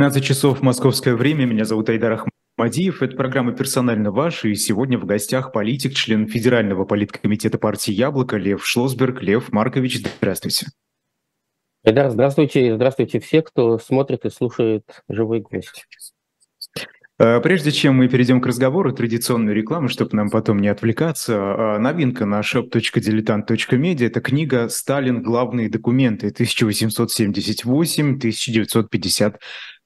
15 часов московское время. Меня зовут Айдар Ахмадиев. Это программа «Персонально ваш». И сегодня в гостях политик, член Федерального политкомитета партии «Яблоко» Лев Шлосберг. Лев Маркович, здравствуйте. Айдар, здравствуйте. Здравствуйте все, кто смотрит и слушает «Живой гость». Э, прежде чем мы перейдем к разговору, традиционную рекламу, чтобы нам потом не отвлекаться, э, новинка на shop.diletant.media – это книга «Сталин. Главные документы 1878-1950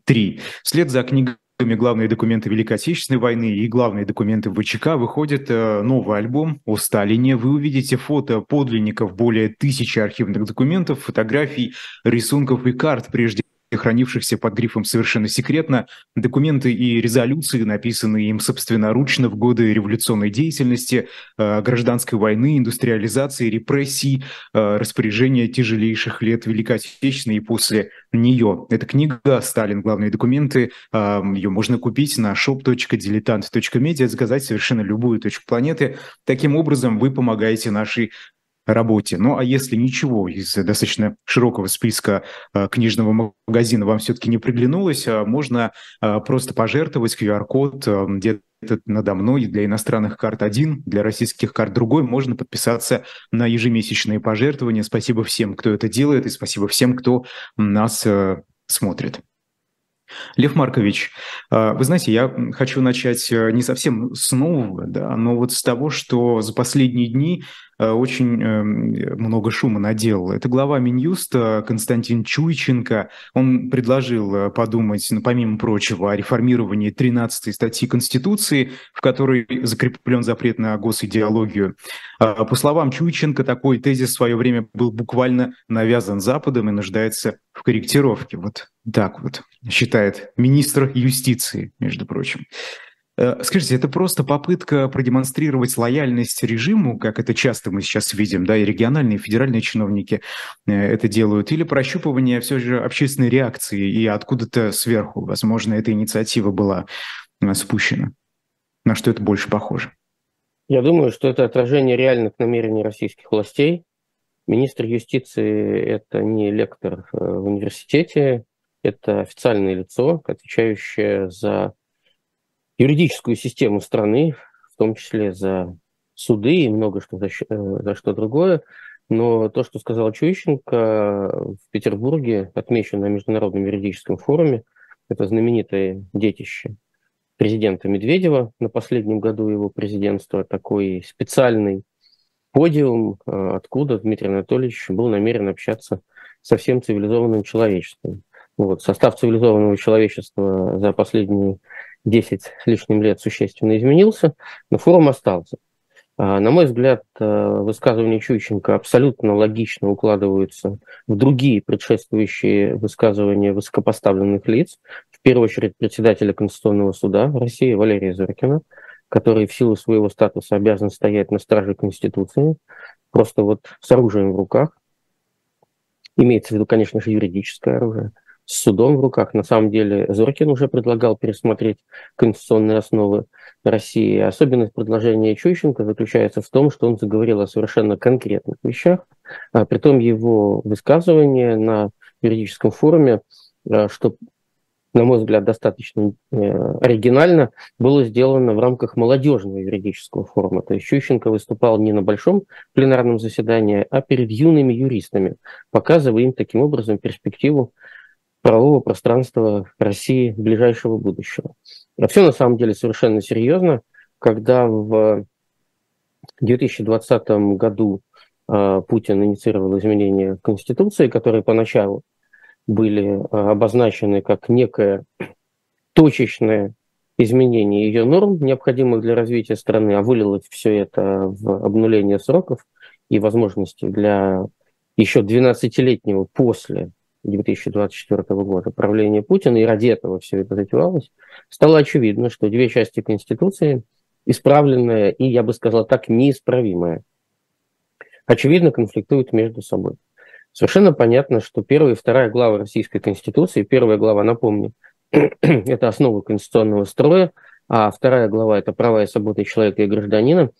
3. Вслед за книгами главные документы Великой Отечественной войны и главные документы ВЧК выходит э, новый альбом о Сталине. Вы увидите фото подлинников более тысячи архивных документов, фотографий, рисунков и карт, прежде хранившихся под грифом «Совершенно секретно», документы и резолюции, написанные им собственноручно в годы революционной деятельности, э, гражданской войны, индустриализации, репрессий, э, распоряжения тяжелейших лет Великой Отечественной и после нее. Эта книга «Сталин. Главные документы». Э, Ее можно купить на shop.diletant.media, заказать совершенно любую точку планеты. Таким образом, вы помогаете нашей работе. Ну а если ничего из достаточно широкого списка э, книжного магазина вам все-таки не приглянулось, э, можно э, просто пожертвовать QR-код где то надо мной для иностранных карт один, для российских карт другой. Можно подписаться на ежемесячные пожертвования. Спасибо всем, кто это делает, и спасибо всем, кто нас смотрит. Лев Маркович, вы знаете, я хочу начать не совсем с нового, да, но вот с того, что за последние дни Э, очень эм, много шума наделал. Это глава Минюста Константин Чуйченко. Он предложил э, подумать, ну, помимо прочего, о реформировании 13 статьи Конституции, в которой закреплен запрет на госидеологию. А, по словам Чуйченко, такой тезис в свое время был буквально навязан Западом и нуждается в корректировке. Вот так вот считает министр юстиции, между прочим. Э, скажите, это просто попытка продемонстрировать лояльность режиму, как это часто мы сейчас видим, да, и региональные, и федеральные чиновники э, это делают, или прощупывание все же общественной реакции и откуда-то сверху, возможно, эта инициатива была э, спущена? На что это больше похоже? Я думаю, что это отражение реальных намерений российских властей. Министр юстиции – это не лектор в университете, это официальное лицо, отвечающее за юридическую систему страны, в том числе за суды и много что за, э, за что другое. Но то, что сказал Чуйченко в Петербурге, отмечено на Международном юридическом форуме, это знаменитое детище президента Медведева на последнем году его президентства, такой специальный подиум, э, откуда Дмитрий Анатольевич был намерен общаться со всем цивилизованным человечеством. Вот, состав цивилизованного человечества за последние 10 с лишним лет существенно изменился, но форум остался. А, на мой взгляд, э, высказывания Чуйченко абсолютно логично укладываются в другие предшествующие высказывания высокопоставленных лиц, в первую очередь председателя Конституционного суда России Валерия Зоркина, который в силу своего статуса обязан стоять на страже Конституции, просто вот с оружием в руках. Имеется в виду, конечно же, юридическое оружие – с судом в руках. На самом деле Зоркин уже предлагал пересмотреть конституционные основы России. Особенность предложения Чущенко заключается в том, что он заговорил о совершенно конкретных вещах, а притом его высказывание на юридическом форуме, а, что на мой взгляд, достаточно э, оригинально, было сделано в рамках молодежного юридического форума. То есть Чущенко выступал не на большом пленарном заседании, а перед юными юристами, показывая им таким образом перспективу правового пространства России ближайшего будущего. А все на самом деле совершенно серьезно, когда в 2020 году э, Путин инициировал изменения Конституции, которые поначалу были э, обозначены как некое точечное изменение ее норм, необходимых для развития страны, а вылилось все это в обнуление сроков и возможностей для еще 12-летнего после 2024 года правления Путина, и ради этого все это затевалось, стало очевидно, что две части Конституции, исправленная и, я бы сказал так, неисправимая, очевидно конфликтуют между собой. Совершенно понятно, что первая и вторая глава Российской Конституции, первая глава, напомню, это основа конституционного строя, а вторая глава – это права и свободы человека и гражданина,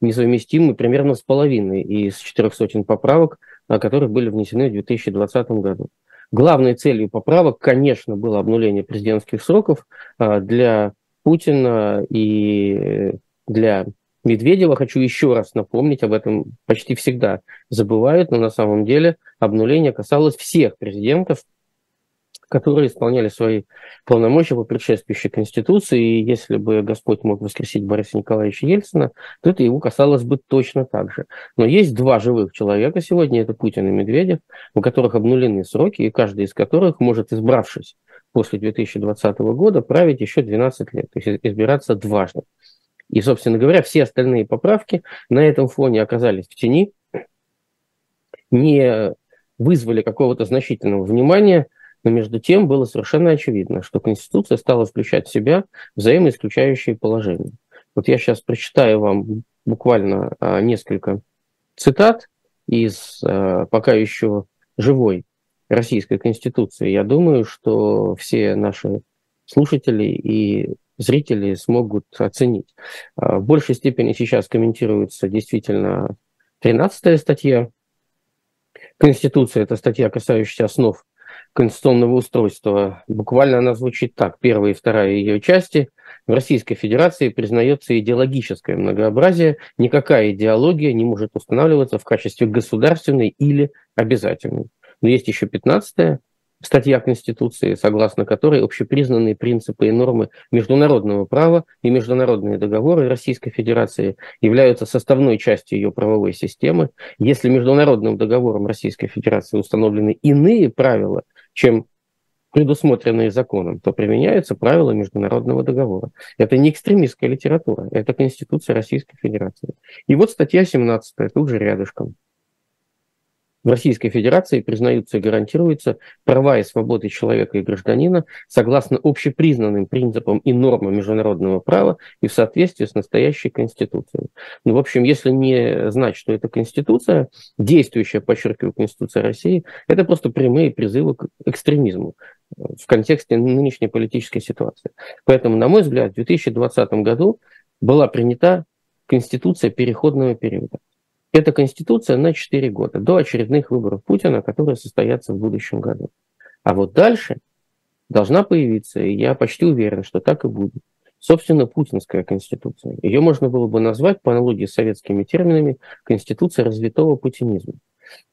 несовместимы примерно с половиной из четырех сотен поправок, которые были внесены в 2020 году. Главной целью поправок, конечно, было обнуление президентских сроков а, для Путина и для Медведева. Хочу еще раз напомнить, об этом почти всегда забывают, но на самом деле обнуление касалось всех президентов которые исполняли свои полномочия по предшествующей Конституции, и если бы Господь мог воскресить Бориса Николаевича Ельцина, то это его касалось бы точно так же. Но есть два живых человека сегодня, это Путин и Медведев, у которых обнулены сроки, и каждый из которых может, избравшись после 2020 года, править еще 12 лет, то есть избираться дважды. И, собственно говоря, все остальные поправки на этом фоне оказались в тени, не вызвали какого-то значительного внимания – но между тем было совершенно очевидно, что Конституция стала включать в себя взаимоисключающие положения. Вот я сейчас прочитаю вам буквально а, несколько цитат из а, пока еще живой Российской Конституции. Я думаю, что все наши слушатели и зрители смогут оценить. А, в большей степени сейчас комментируется действительно 13 статья Конституции. Это статья, касающаяся основ конституционного устройства. Буквально она звучит так. Первая и вторая ее части. В Российской Федерации признается идеологическое многообразие. Никакая идеология не может устанавливаться в качестве государственной или обязательной. Но есть еще 15 статья Конституции, согласно которой общепризнанные принципы и нормы международного права и международные договоры Российской Федерации являются составной частью ее правовой системы. Если международным договором Российской Федерации установлены иные правила, чем предусмотренные законом, то применяются правила международного договора. Это не экстремистская литература, это Конституция Российской Федерации. И вот статья 17, тут же рядышком в Российской Федерации признаются и гарантируются права и свободы человека и гражданина согласно общепризнанным принципам и нормам международного права и в соответствии с настоящей Конституцией. Ну, в общем, если не знать, что это Конституция, действующая, подчеркиваю, Конституция России, это просто прямые призывы к экстремизму в контексте нынешней политической ситуации. Поэтому, на мой взгляд, в 2020 году была принята Конституция переходного периода. Это конституция на 4 года, до очередных выборов Путина, которые состоятся в будущем году. А вот дальше должна появиться, и я почти уверен, что так и будет, собственно, путинская конституция. Ее можно было бы назвать, по аналогии с советскими терминами, конституция развитого путинизма.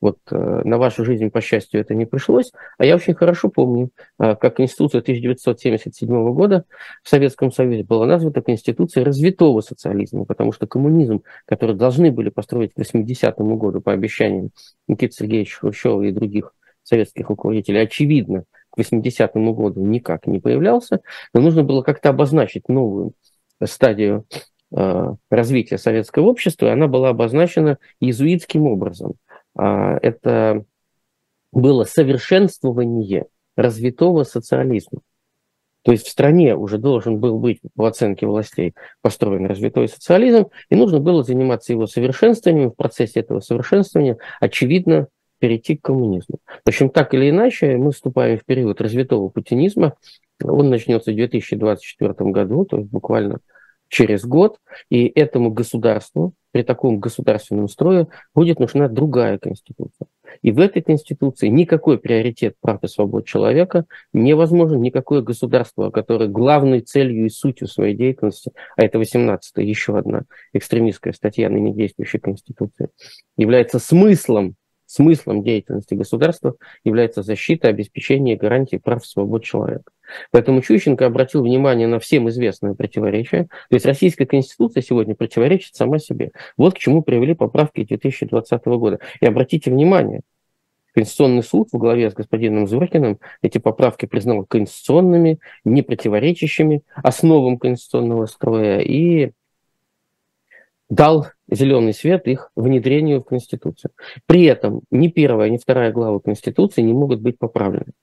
Вот э, на вашу жизнь, по счастью, это не пришлось. А я очень хорошо помню, э, как Конституция 1977 года в Советском Союзе была названа Конституцией развитого социализма, потому что коммунизм, который должны были построить к 80-му году по обещаниям Никиты Сергеевича Хрущева и других советских руководителей, очевидно, к 80-му году никак не появлялся, но нужно было как-то обозначить новую стадию э, развития советского общества, и она была обозначена иезуитским образом – это было совершенствование развитого социализма. То есть в стране уже должен был быть, по оценке властей, построен развитой социализм, и нужно было заниматься его совершенствованием. В процессе этого совершенствования, очевидно, перейти к коммунизму. В общем, так или иначе, мы вступаем в период развитого путинизма. Он начнется в 2024 году, то есть буквально через год, и этому государству при таком государственном строе будет нужна другая конституция. И в этой конституции никакой приоритет прав и свобод человека невозможен, никакое государство, которое главной целью и сутью своей деятельности, а это 18-я, еще одна экстремистская статья ныне действующей конституции, является смыслом смыслом деятельности государства является защита, обеспечение гарантии прав и свобод человека. Поэтому Чущенко обратил внимание на всем известное противоречие. То есть Российская Конституция сегодня противоречит сама себе. Вот к чему привели поправки 2020 года. И обратите внимание, Конституционный суд в главе с господином Зуркиным эти поправки признал конституционными, не противоречащими основам конституционного строя и дал зеленый свет их внедрению в Конституцию. При этом ни первая, ни вторая глава Конституции не могут быть поправлены.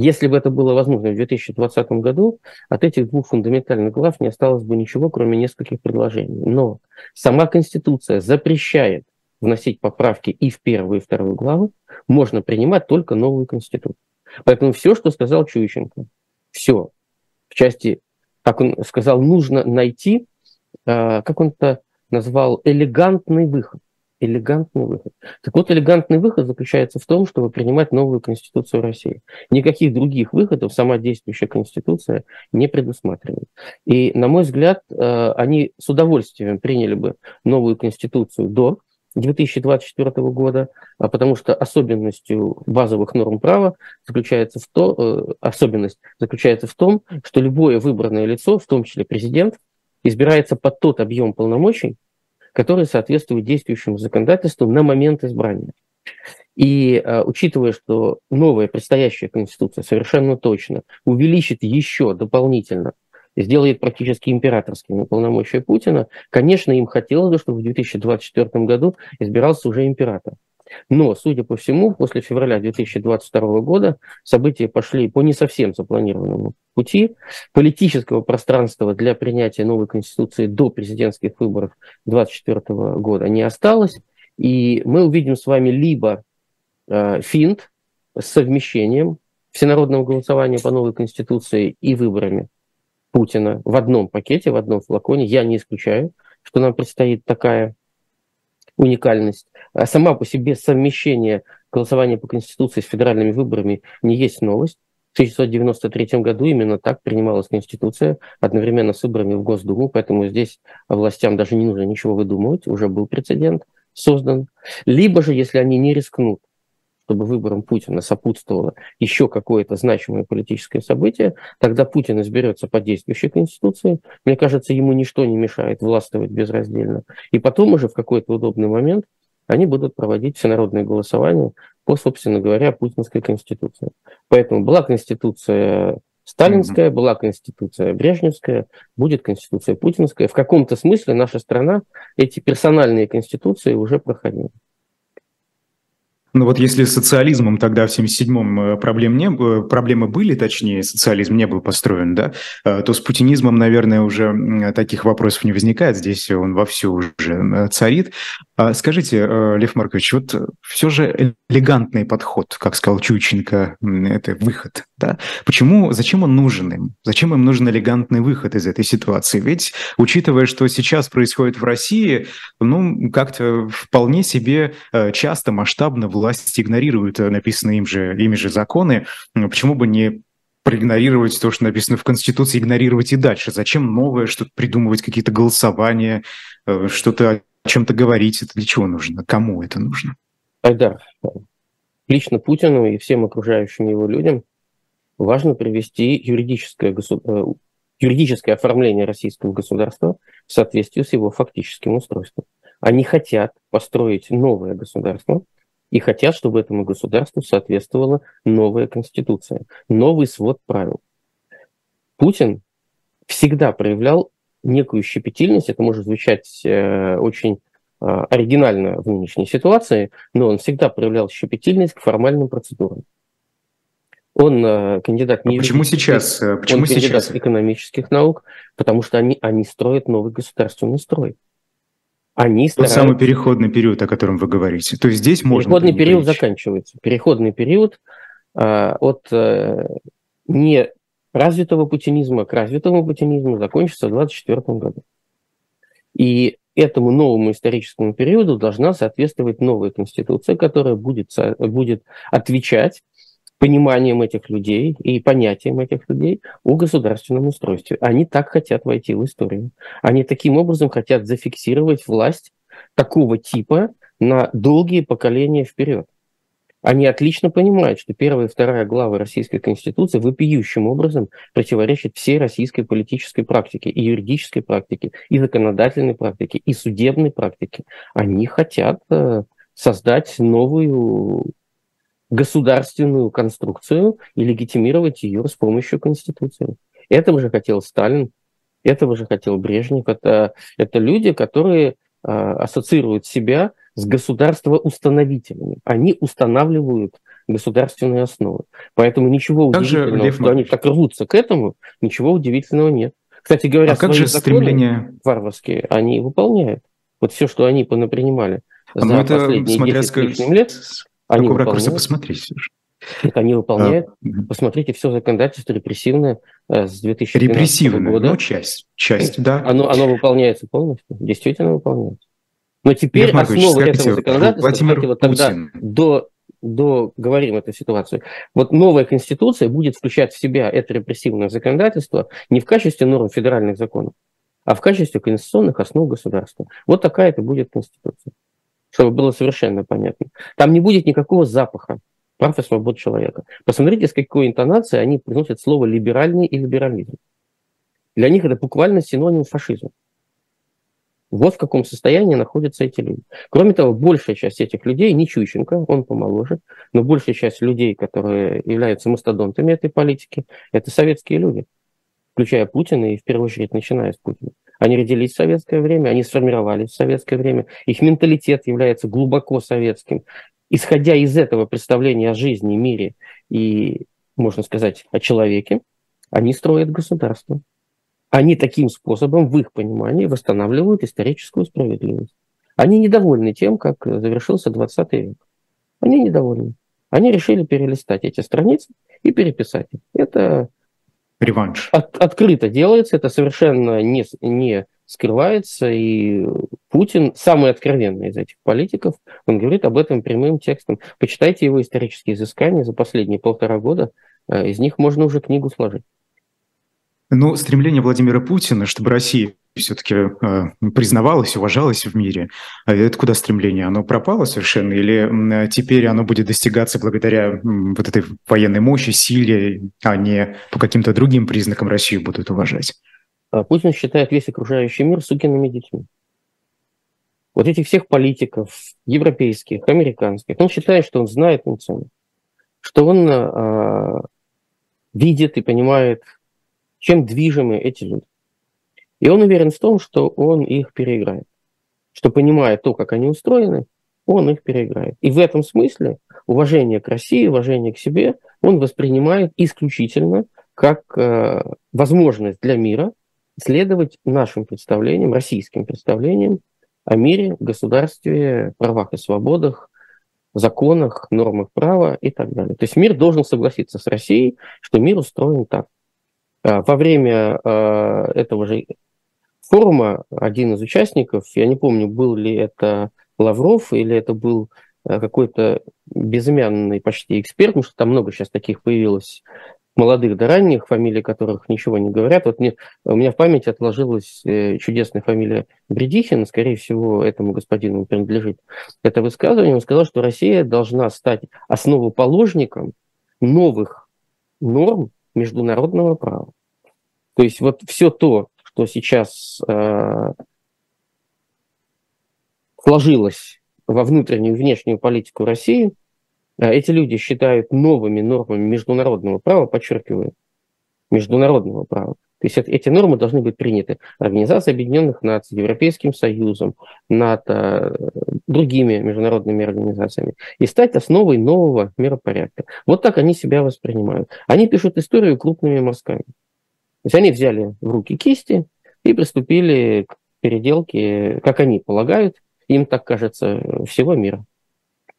Если бы это было возможно в 2020 году, от этих двух фундаментальных глав не осталось бы ничего, кроме нескольких предложений. Но сама Конституция запрещает вносить поправки и в первую, и вторую главу, можно принимать только новую Конституцию. Поэтому все, что сказал Чуйченко, все в части, как он сказал, нужно найти, а, как он это назвал, элегантный выход. Элегантный выход. Так вот, элегантный выход заключается в том, чтобы принимать новую Конституцию России. Никаких других выходов сама действующая Конституция не предусматривает. И, на мой взгляд, а, они с удовольствием приняли бы новую Конституцию до 2024 года, а потому что особенностью базовых норм права заключается в то, э, особенность заключается в том, что любое выбранное лицо, в том числе президент, избирается под тот объем полномочий, который соответствует действующему законодательству на момент избрания. И э, учитывая, что новая предстоящая конституция совершенно точно увеличит еще дополнительно сделает практически императорскими полномочия Путина, конечно, им хотелось бы, чтобы в 2024 году избирался уже император. Но, судя по всему, после февраля 2022 года события пошли по не совсем запланированному пути. Политического пространства для принятия новой конституции до президентских выборов 2024 года не осталось. И мы увидим с вами либо э, финт с совмещением всенародного голосования по новой конституции и выборами Путина в одном пакете, в одном флаконе. Я не исключаю, что нам предстоит такая уникальность. А сама по себе совмещение голосования по Конституции с федеральными выборами не есть новость. В 1993 году именно так принималась Конституция одновременно с выборами в Госдуму, поэтому здесь властям даже не нужно ничего выдумывать, уже был прецедент создан. Либо же, если они не рискнут чтобы выборам Путина сопутствовало еще какое-то значимое политическое событие, тогда Путин изберется по действующей Конституции. Мне кажется, ему ничто не мешает властвовать безраздельно. И потом уже в какой-то удобный момент они будут проводить всенародное голосование по, собственно говоря, путинской Конституции. Поэтому была Конституция Сталинская, была Конституция Брежневская, будет Конституция Путинская. В каком-то смысле наша страна эти персональные конституции уже проходила. Ну вот если с социализмом тогда в 77-м э, проблем не, проблемы были, точнее, социализм не был построен, да, э, то с путинизмом, наверное, уже таких вопросов не возникает. Здесь он вовсю уже э, царит. А скажите, Лев Маркович, вот все же элегантный подход, как сказал Чученко, это выход, да? Почему, зачем он нужен им? Зачем им нужен элегантный выход из этой ситуации? Ведь, учитывая, что сейчас происходит в России, ну, как-то вполне себе часто, масштабно власть игнорирует э, написанные им же, ими же законы, почему бы не проигнорировать то, что написано в Конституции, игнорировать и дальше? Зачем новое, что-то придумывать, какие-то голосования, э, что-то о чем-то говорить? Это для чего нужно? Кому это нужно? Айдар, лично Путину и всем окружающим его людям важно привести юридическое, госу... Э, юридическое оформление российского государства в соответствии с его фактическим устройством. Они хотят построить новое государство, и хотят, чтобы этому государству соответствовала новая конституция, новый свод правил. Путин всегда проявлял некую щепетильность, это может звучать э, очень э, оригинально в нынешней ситуации, но он всегда проявлял щепетильность к формальным процедурам. Он э, кандидат не а Почему сейчас? Э, почему он кандидат сейчас? экономических наук, потому что они, они строят новый государственный строй. Они стараются... Тот самый переходный период, о котором вы говорите. То есть здесь можно... Переходный период заканчивается. Переходный период э, от э, не развитого путинизма к развитому путинизму закончится в 2024 году. И этому новому историческому периоду должна соответствовать новая конституция, которая будет, будет отвечать пониманием этих людей и понятием этих людей о государственном устройстве. Они так хотят войти в историю. Они таким образом хотят зафиксировать власть такого типа на долгие поколения вперед. Они отлично понимают, что первая и вторая главы Российской Конституции вопиющим образом противоречат всей российской политической практике, и юридической практике, и законодательной практике, и судебной практике. Они хотят э, создать новую государственную конструкцию и легитимировать ее с помощью Конституции. Этого же хотел Сталин, этого же хотел Брежнев. Это, это люди, которые ассоциируют себя с государствоустановителями. Они устанавливают государственные основы. Поэтому ничего как удивительного, же, что они так рвутся к этому, ничего удивительного нет. Кстати говоря, а как же стремление варварские они выполняют. Вот все, что они понапринимали а за это, последние смотря 10 с лет, они посмотреть все же. Это они выполняют. А, Посмотрите, все законодательство репрессивное э, с 2012 репрессивное, года. ну, часть, часть, да. Оно, оно выполняется полностью, действительно выполняется. Но теперь основа этого законодательства, Владимир кстати, вот тогда до до говорим эту ситуацию. Вот новая конституция будет включать в себя это репрессивное законодательство не в качестве норм федеральных законов, а в качестве конституционных основ государства. Вот такая это будет конституция, чтобы было совершенно понятно. Там не будет никакого запаха прав и свобод человека. Посмотрите, с какой интонацией они произносят слово либеральный и либерализм. Для них это буквально синоним фашизма. Вот в каком состоянии находятся эти люди. Кроме того, большая часть этих людей, не Чущенко, он помоложе, но большая часть людей, которые являются мастодонтами этой политики, это советские люди, включая Путина и в первую очередь начиная с Путина. Они родились в советское время, они сформировались в советское время, их менталитет является глубоко советским. Исходя из этого представления о жизни, мире и, можно сказать, о человеке, они строят государство они таким способом, в их понимании, восстанавливают историческую справедливость. Они недовольны тем, как завершился 20 век. Они недовольны. Они решили перелистать эти страницы и переписать их. Это реванш. От, открыто делается, это совершенно не, не скрывается, и Путин самый откровенный из этих политиков, он говорит об этом прямым текстом. Почитайте его исторические изыскания за последние полтора года, э, из них можно уже книгу сложить. Но стремление Владимира Путина, чтобы Россия все-таки э, признавалась, уважалась в мире, а это куда стремление? Оно пропало совершенно? Или теперь оно будет достигаться благодаря вот этой военной мощи, силе, а не по каким-то другим признакам Россию будут уважать? А Путин считает весь окружающий мир сукиными детьми. Вот этих всех политиков, европейских, американских, он считает, что он знает им цену, что он э, видит и понимает чем движимы эти люди. И он уверен в том, что он их переиграет. Что понимая то, как они устроены, он их переиграет. И в этом смысле уважение к России, уважение к себе он воспринимает исключительно как э, возможность для мира следовать нашим представлениям, российским представлениям о мире, государстве, правах и свободах, законах, нормах права и так далее. То есть мир должен согласиться с Россией, что мир устроен так. А, во время а, этого же форума один из участников, я не помню, был ли это Лавров или это был а, какой-то безымянный почти эксперт, потому что там много сейчас таких появилось молодых до ранних, фамилии которых ничего не говорят. Вот мне, у меня в памяти отложилась э, чудесная фамилия Бредихин, скорее всего, этому господину принадлежит это высказывание. Он сказал, что Россия должна стать основоположником новых норм международного права. То есть вот все то, что сейчас э, вложилось во внутреннюю и внешнюю политику России, э, эти люди считают новыми нормами международного права, подчеркиваю, международного права. То есть эти нормы должны быть приняты Организацией Объединенных Наций, Европейским Союзом, НАТО, другими международными организациями и стать основой нового миропорядка. Вот так они себя воспринимают. Они пишут историю крупными мазками. То есть они взяли в руки кисти и приступили к переделке, как они полагают, им так кажется, всего мира.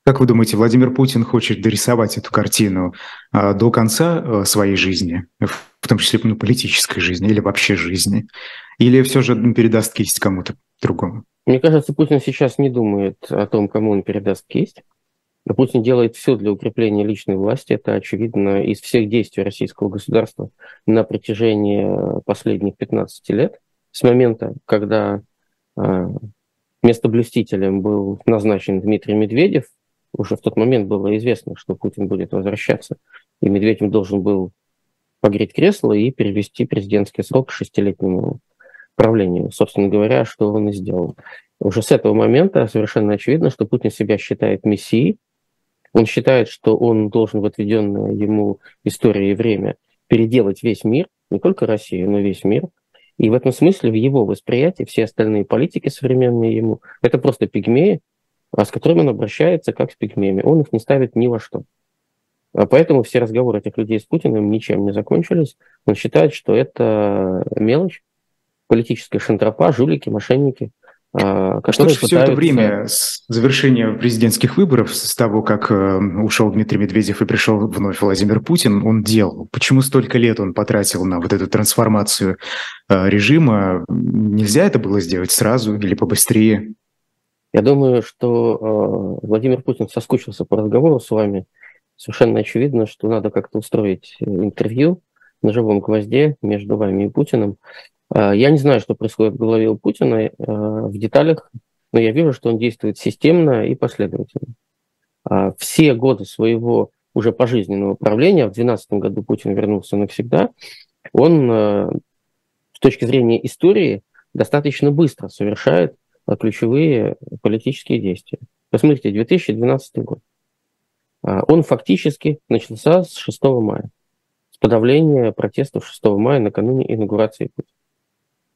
Как вы думаете, Владимир Путин хочет дорисовать эту картину а, до конца а, своей жизни, в том числе ну, политической жизни или вообще жизни? Или все же передаст кисть кому-то другому? Мне кажется, Путин сейчас не думает о том, кому он передаст кисть. Путин делает все для укрепления личной власти. Это очевидно из всех действий российского государства на протяжении последних 15 лет. С момента, когда э, местоблюстителем был назначен Дмитрий Медведев, уже в тот момент было известно, что Путин будет возвращаться. И Медведев должен был погреть кресло и перевести президентский срок к шестилетнему правлению. Собственно говоря, что он и сделал. Уже с этого момента совершенно очевидно, что Путин себя считает мессией. Он считает, что он должен в отведенное ему истории и время переделать весь мир, не только Россию, но весь мир. И в этом смысле в его восприятии все остальные политики современные ему – это просто пигмеи, а с которыми он обращается как с пигмеями. Он их не ставит ни во что. А поэтому все разговоры этих людей с Путиным ничем не закончились. Он считает, что это мелочь, политическая шантропа, жулики, мошенники, а, Что все это время с завершения президентских выборов, с того, как э, ушел Дмитрий Медведев и пришел вновь Владимир Путин, он делал? Почему столько лет он потратил на вот эту трансформацию э, режима? Нельзя это было сделать сразу или побыстрее? Я думаю, что э, Владимир Путин соскучился по разговору с вами. Совершенно очевидно, что надо как-то устроить интервью на живом гвозде между вами и Путиным. Э, я не знаю, что происходит в голове у Путина э, в деталях, но я вижу, что он действует системно и последовательно. Э, все годы своего уже пожизненного правления, в 2012 году Путин вернулся навсегда, он с точки зрения истории достаточно быстро совершает ключевые политические действия. Посмотрите, 2012 год. Он фактически начался с 6 мая, с подавления протестов 6 мая накануне инаугурации Путина.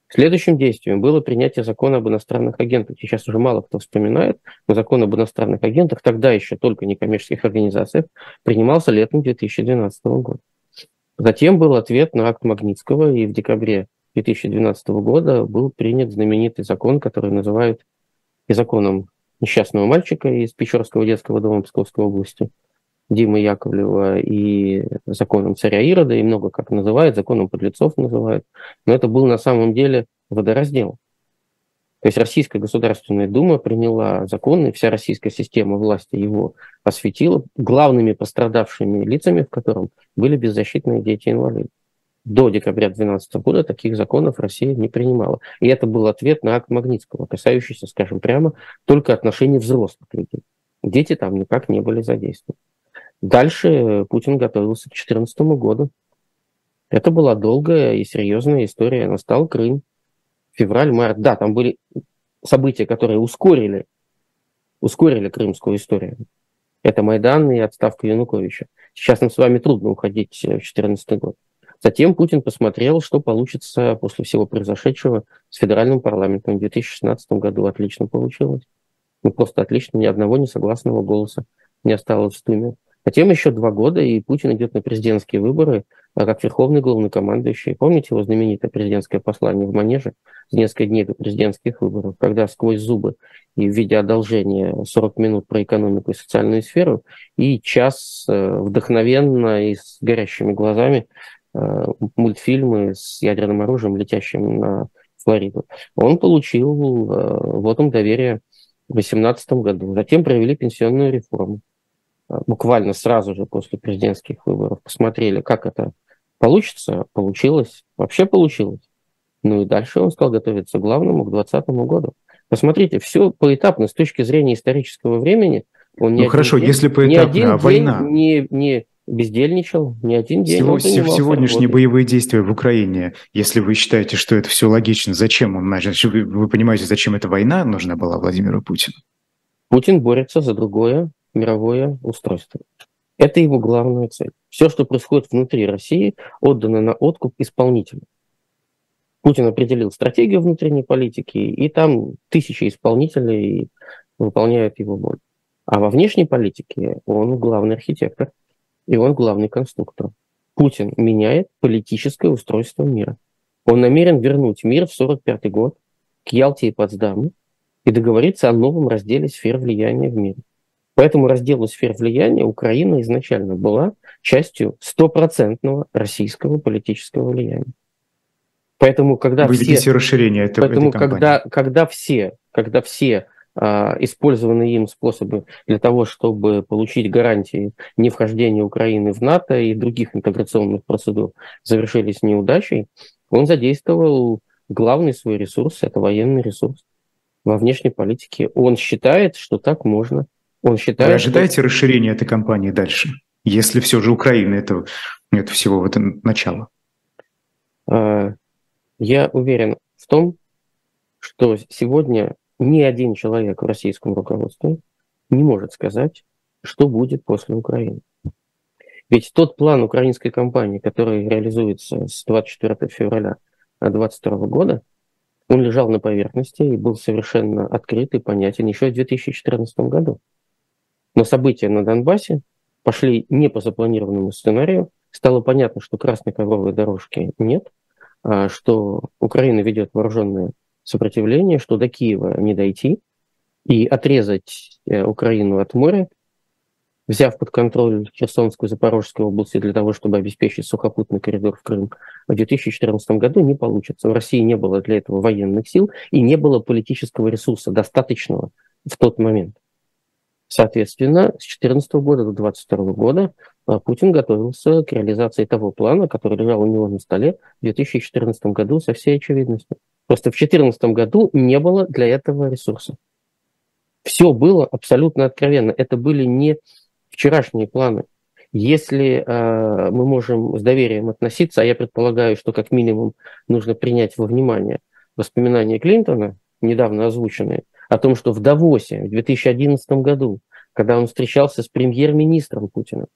Следующим действием было принятие закона об иностранных агентах. Сейчас уже мало кто вспоминает, но закон об иностранных агентах, тогда еще только некоммерческих организациях, принимался летом 2012 года. Затем был ответ на акт Магнитского, и в декабре 2012 года был принят знаменитый закон, который называют и законом несчастного мальчика из Печорского детского дома Псковской области, Димы Яковлева и законом царя Ирода, и много как называют, законом подлецов называют. Но это был на самом деле водораздел. То есть Российская Государственная Дума приняла закон, и вся российская система власти его осветила, главными пострадавшими лицами, в котором были беззащитные дети-инвалиды. До декабря 2012 года таких законов Россия не принимала. И это был ответ на акт Магнитского, касающийся, скажем прямо, только отношений взрослых людей. Дети там никак не были задействованы. Дальше Путин готовился к 2014 году. Это была долгая и серьезная история. Настал Крым, февраль, март. Да, там были события, которые ускорили, ускорили крымскую историю. Это Майдан и отставка Януковича. Сейчас нам с вами трудно уходить в 2014 год. Затем Путин посмотрел, что получится после всего произошедшего с федеральным парламентом. В 2016 году отлично получилось. Ну, просто отлично, ни одного несогласного голоса не осталось в Думе. Затем еще два года, и Путин идет на президентские выборы а как верховный главнокомандующий. Помните его знаменитое президентское послание в Манеже за несколько дней до президентских выборов, когда сквозь зубы и в виде одолжения 40 минут про экономику и социальную сферу и час э, вдохновенно и с горящими глазами мультфильмы с ядерным оружием, летящим на Флориду. Он получил э, вотум доверия в 2018 году. Затем провели пенсионную реформу. Э, буквально сразу же после президентских выборов посмотрели, как это получится, получилось, вообще получилось. Ну и дальше он стал готовиться к главному, к 2020 году. Посмотрите, все поэтапно с точки зрения исторического времени. Он ну хорошо, день, если поэтапно, ни один а война? Не, не бездельничал, ни один день. Всего, сегодняшние боевые действия в Украине, если вы считаете, что это все логично, зачем он начал? Вы, вы понимаете, зачем эта война нужна была Владимиру Путину? Путин борется за другое мировое устройство. Это его главная цель. Все, что происходит внутри России, отдано на откуп исполнителю. Путин определил стратегию внутренней политики, и там тысячи исполнителей выполняют его волю. А во внешней политике он главный архитектор, и он главный конструктор. Путин меняет политическое устройство мира. Он намерен вернуть мир в 1945 год к Ялте и Потсдаму и договориться о новом разделе сфер влияния в мире. По этому разделу сфер влияния Украина изначально была частью стопроцентного российского политического влияния. Поэтому, когда Вы все, видите расширение этой, поэтому, этой когда, когда все, когда все использованные им способы для того, чтобы получить гарантии не вхождения Украины в НАТО и других интеграционных процедур завершились неудачей, он задействовал главный свой ресурс, это военный ресурс во внешней политике. Он считает, что так можно он считает, Вы ожидаете что... расширения этой кампании дальше, если все же Украина это, это всего в этом начало? А, я уверен в том, что сегодня ни один человек в российском руководстве не может сказать, что будет после Украины. Ведь тот план украинской кампании, который реализуется с 24 февраля 22 года, он лежал на поверхности и был совершенно открыт и понятен еще в 2014 году. Но события на Донбассе пошли не по запланированному сценарию. Стало понятно, что красной ковровой дорожки нет, а что Украина ведет вооруженное сопротивление, что до Киева не дойти, и отрезать э, Украину от моря взяв под контроль Херсонскую и Запорожскую области для того, чтобы обеспечить сухопутный коридор в Крым в 2014 году, не получится. В России не было для этого военных сил и не было политического ресурса достаточного в тот момент. Соответственно, с 2014 года до 2022 года а, Путин готовился к реализации того плана, который лежал у него на столе в 2014 году со всей очевидностью. Просто в 2014 году не было для этого ресурса. Все было абсолютно откровенно. Это были не вчерашние планы. Если э, мы можем с доверием относиться, а я предполагаю, что как минимум нужно принять во внимание воспоминания Клинтона, недавно озвученные, о том, что в Давосе в 2011 году, когда он встречался с премьер-министром Путина,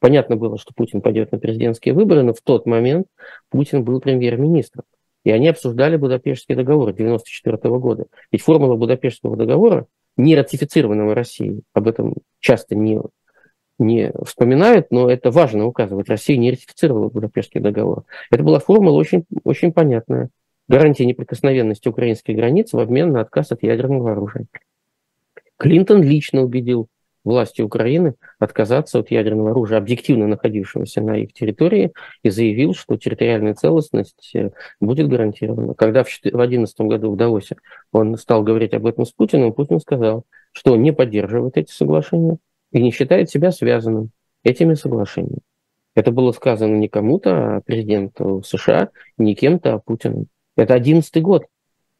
понятно было, что Путин пойдет на президентские выборы, но в тот момент Путин был премьер-министром. И они обсуждали Будапештский договор 1994 года. Ведь формула Будапештского договора, не ратифицированного Россией, об этом часто не не вспоминают, но это важно указывать. Россия не ратифицировала Будапештский договор. Это была формула очень, очень понятная. Гарантия неприкосновенности украинских границ в обмен на отказ от ядерного оружия. Клинтон лично убедил власти Украины отказаться от ядерного оружия, объективно находившегося на их территории, и заявил, что территориальная целостность э, будет гарантирована. Когда в 2011 году в Давосе он стал говорить об этом с Путиным, Путин сказал, что не поддерживает эти соглашения, и не считает себя связанным этими соглашениями. Это было сказано не кому-то, а президенту США, не кем-то, а Путиным. Это одиннадцатый год.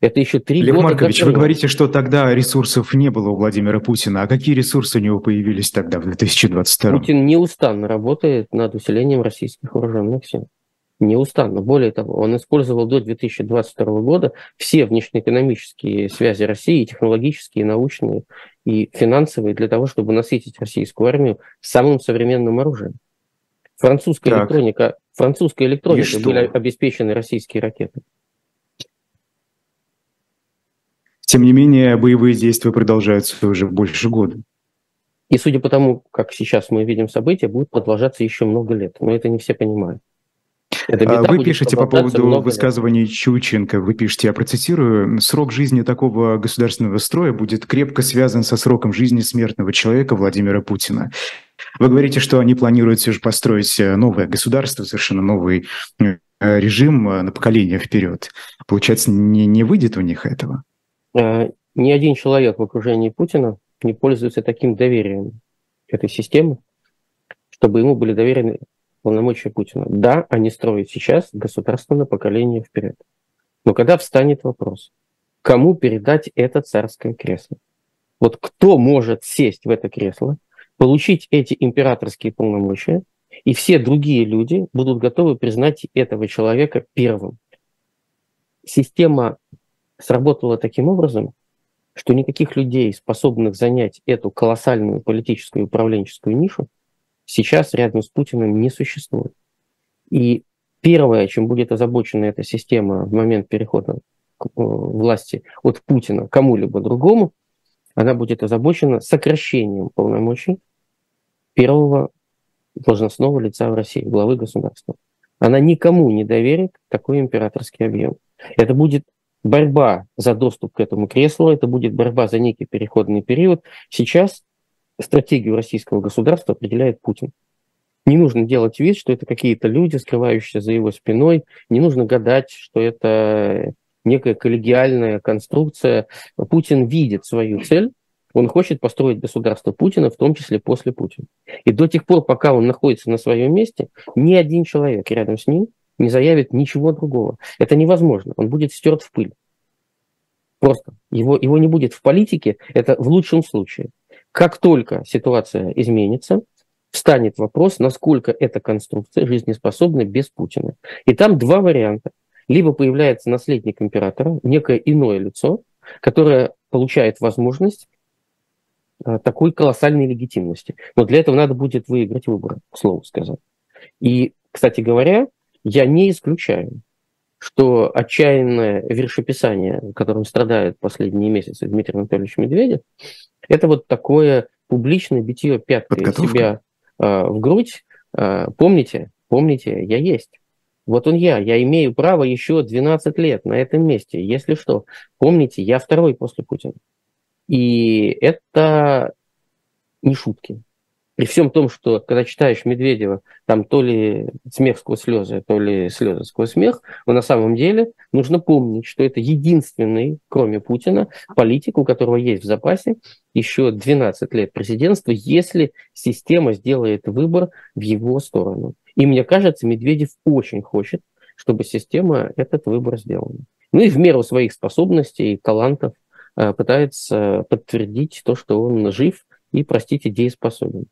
Это еще три Лев года. Маркович, вы говорите, что тогда ресурсов не было у Владимира Путина. А какие ресурсы у него появились тогда, в 2022? Путин неустанно работает над усилением российских вооруженных сил неустанно. Более того, он использовал до 2022 года все внешнеэкономические связи России, технологические, научные и финансовые, для того, чтобы насытить российскую армию самым современным оружием. Французская так. электроника, французская электроника были обеспечены российские ракеты. Тем не менее, боевые действия продолжаются уже больше года. И судя по тому, как сейчас мы видим события, будет продолжаться еще много лет. Но это не все понимают. А вы пишете по поводу высказываний лет. Чученко, вы пишете, я процитирую, «Срок жизни такого государственного строя будет крепко связан со сроком жизни смертного человека Владимира Путина». Вы говорите, что они планируют все же построить э, новое государство, совершенно новый э, режим э, на поколение вперед. Получается, не, не выйдет у них этого? Ни один человек в окружении Путина не пользуется таким доверием этой системы, чтобы ему были доверены полномочия Путина. Да, они строят сейчас государство на поколение вперед. Но когда встанет вопрос, кому передать это царское кресло? Вот кто может сесть в это кресло, получить эти императорские полномочия, и все другие люди будут готовы признать этого человека первым. Система сработала таким образом, что никаких людей, способных занять эту колоссальную политическую и управленческую нишу, сейчас рядом с Путиным не существует. И первое, чем будет озабочена эта система в момент перехода к э, власти от Путина кому-либо другому, она будет озабочена сокращением полномочий первого должностного лица в России, главы государства. Она никому не доверит такой императорский объем. Это будет борьба за доступ к этому креслу, это будет борьба за некий переходный период. Сейчас стратегию российского государства определяет Путин. Не нужно делать вид, что это какие-то люди, скрывающиеся за его спиной. Не нужно гадать, что это некая коллегиальная конструкция. Путин видит свою цель, он хочет построить государство Путина, в том числе после Путина. И до тех пор, пока он находится на своем месте, ни один человек рядом с ним не заявит ничего другого. Это невозможно. Он будет стерт в пыль. Просто. Его, его не будет в политике, это в лучшем случае. Как только ситуация изменится, встанет вопрос, насколько эта конструкция жизнеспособна без Путина. И там два варианта. Либо появляется наследник императора, некое иное лицо, которое получает возможность а, такой колоссальной легитимности. Но для этого надо будет выиграть выборы, к слову сказать. И, кстати говоря, я не исключаю, что отчаянное вершеписание, которым страдает последние месяцы Дмитрий Анатольевич Медведев, это вот такое публичное битье пяткой себя э, в грудь. Э, помните, помните, я есть. Вот он я, я имею право еще 12 лет на этом месте. Если что, помните, я второй после Путина. И это не шутки при всем том, что когда читаешь Медведева, там то ли смех сквозь слезы, то ли слезы сквозь смех, но на самом деле нужно помнить, что это единственный, кроме Путина, политик, у которого есть в запасе еще 12 лет президентства, если система сделает выбор в его сторону. И мне кажется, Медведев очень хочет, чтобы система этот выбор сделала. Ну и в меру своих способностей и талантов э, пытается подтвердить то, что он жив и, простите, дееспособен.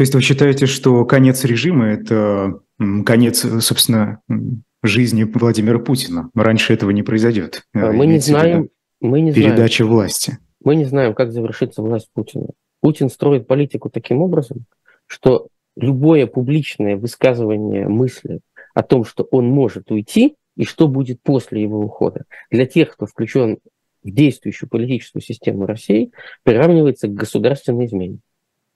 То есть вы считаете, что конец режима – это конец, собственно, жизни Владимира Путина? Раньше этого не произойдет. А мы не знаем. Мы не передача знаем. власти. Мы не знаем, как завершится власть Путина. Путин строит политику таким образом, что любое публичное высказывание мысли о том, что он может уйти и что будет после его ухода, для тех, кто включен в действующую политическую систему России, приравнивается к государственной измене.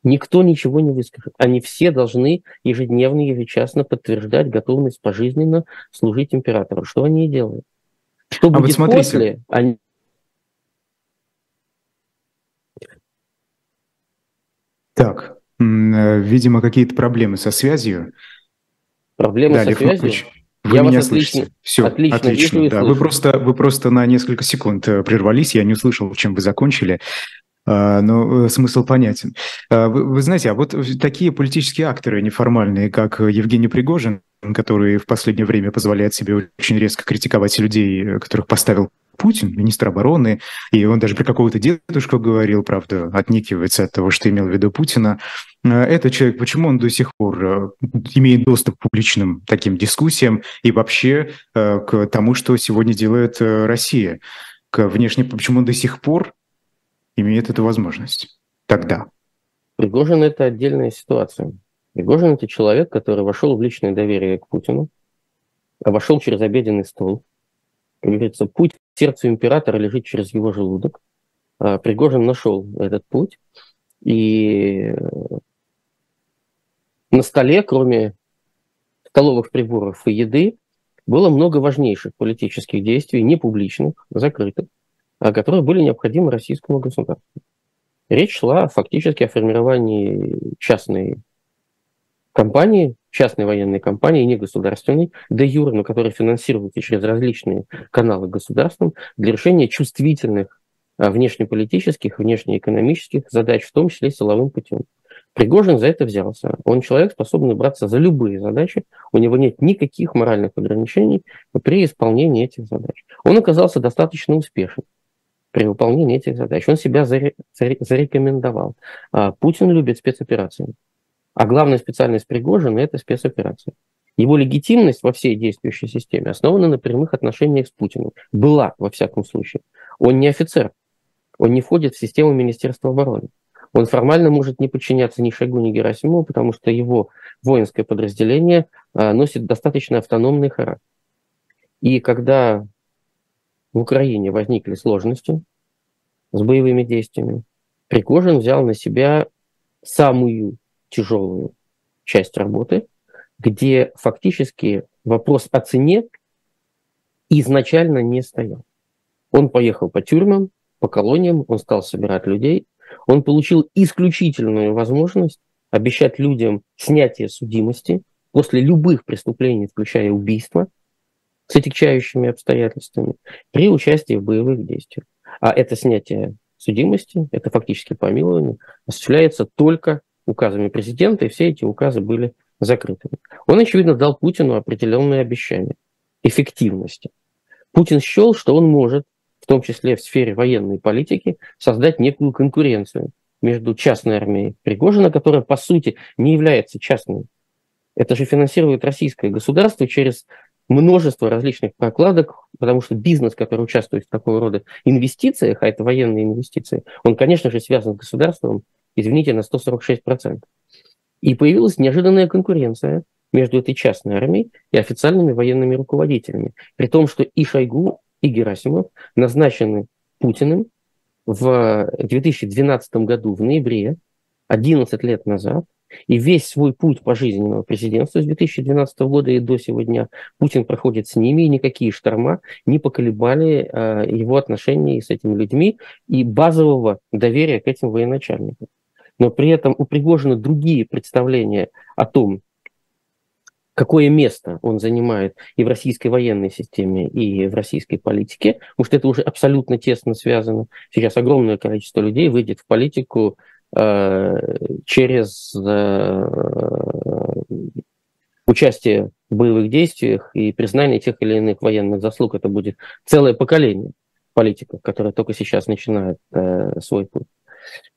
Никто ничего не выскажет. Они все должны ежедневно, ежечасно подтверждать готовность пожизненно служить императору. Что они и делают. Что а будет вот смотрите. после, они... Так, э, видимо, какие-то проблемы со связью. Проблемы да, со Лев связью? Маркович, вы я меня вас слышите? Отлично, Все, отлично. отлично да. Вы просто, вы просто на несколько секунд э, прервались, я не услышал, чем вы закончили. А, но э, смысл понятен. А, вы, вы знаете, а вот такие политические акторы неформальные, как Евгений Пригожин, который в последнее время позволяет себе очень резко критиковать людей, э, которых поставил Путин, министр обороны, и он даже про какого-то дедушку говорил, правда, отникивается от того, что имел в виду Путина. А, этот человек, почему он до сих пор э, имеет доступ к публичным таким дискуссиям и вообще к тому, что сегодня делает Россия? К внешне, почему он до сих пор имеет эту возможность тогда? Пригожин – это отдельная ситуация. Пригожин – это человек, который вошел в личное доверие к Путину, вошел через обеденный стол. Как говорится, путь к сердцу императора лежит через его желудок. А Пригожин нашел этот путь. И на столе, кроме столовых приборов и еды, было много важнейших политических действий, не публичных, закрытых, а, которые были необходимы российскому государству. Речь шла фактически о формировании частной компании, частной военной компании, не государственной, де юр, но которая финансируется через различные каналы государством для решения чувствительных а, внешнеполитических, внешнеэкономических задач, в том числе силовым путем. Пригожин за это взялся. Он человек, способный браться за любые задачи. У него нет никаких моральных ограничений при исполнении этих задач. Он оказался достаточно успешен при выполнении этих задач. Он себя заре, зарекомендовал. А, Путин любит спецоперации. А главная специальность Пригожина – это спецоперации. Его легитимность во всей действующей системе основана на прямых отношениях с Путиным. Была, во всяком случае. Он не офицер. Он не входит в систему Министерства обороны. Он формально может не подчиняться ни Шойгу, ни Герасимову, потому что его воинское подразделение а, носит достаточно автономный характер. И когда в Украине возникли сложности с боевыми действиями, Пригожин взял на себя самую тяжелую часть работы, где фактически вопрос о цене изначально не стоял. Он поехал по тюрьмам, по колониям, он стал собирать людей, он получил исключительную возможность обещать людям снятие судимости после любых преступлений, включая убийство – с отягчающими обстоятельствами при участии в боевых действиях. А это снятие судимости, это фактически помилование, осуществляется только указами президента, и все эти указы были закрытыми. Он, очевидно, дал Путину определенные обещания эффективности. Путин счел, что он может, в том числе в сфере военной политики, создать некую конкуренцию между частной армией Пригожина, которая, по сути, не является частной. Это же финансирует российское государство через множество различных прокладок, потому что бизнес, который участвует в такого рода инвестициях, а это военные инвестиции, он, конечно же, связан с государством, извините, на 146%. И появилась неожиданная конкуренция между этой частной армией и официальными военными руководителями. При том, что и Шойгу, и Герасимов назначены Путиным в 2012 году, в ноябре, 11 лет назад, и весь свой путь пожизненного президентства с 2012 года и до сегодня Путин проходит с ними, и никакие шторма не поколебали э, его отношений с этими людьми и базового доверия к этим военачальникам. Но при этом у Пригожина другие представления о том, какое место он занимает и в российской военной системе, и в российской политике, потому что это уже абсолютно тесно связано. Сейчас огромное количество людей выйдет в политику через э, участие в боевых действиях и признание тех или иных военных заслуг. Это будет целое поколение политиков, которые только сейчас начинают э, свой путь.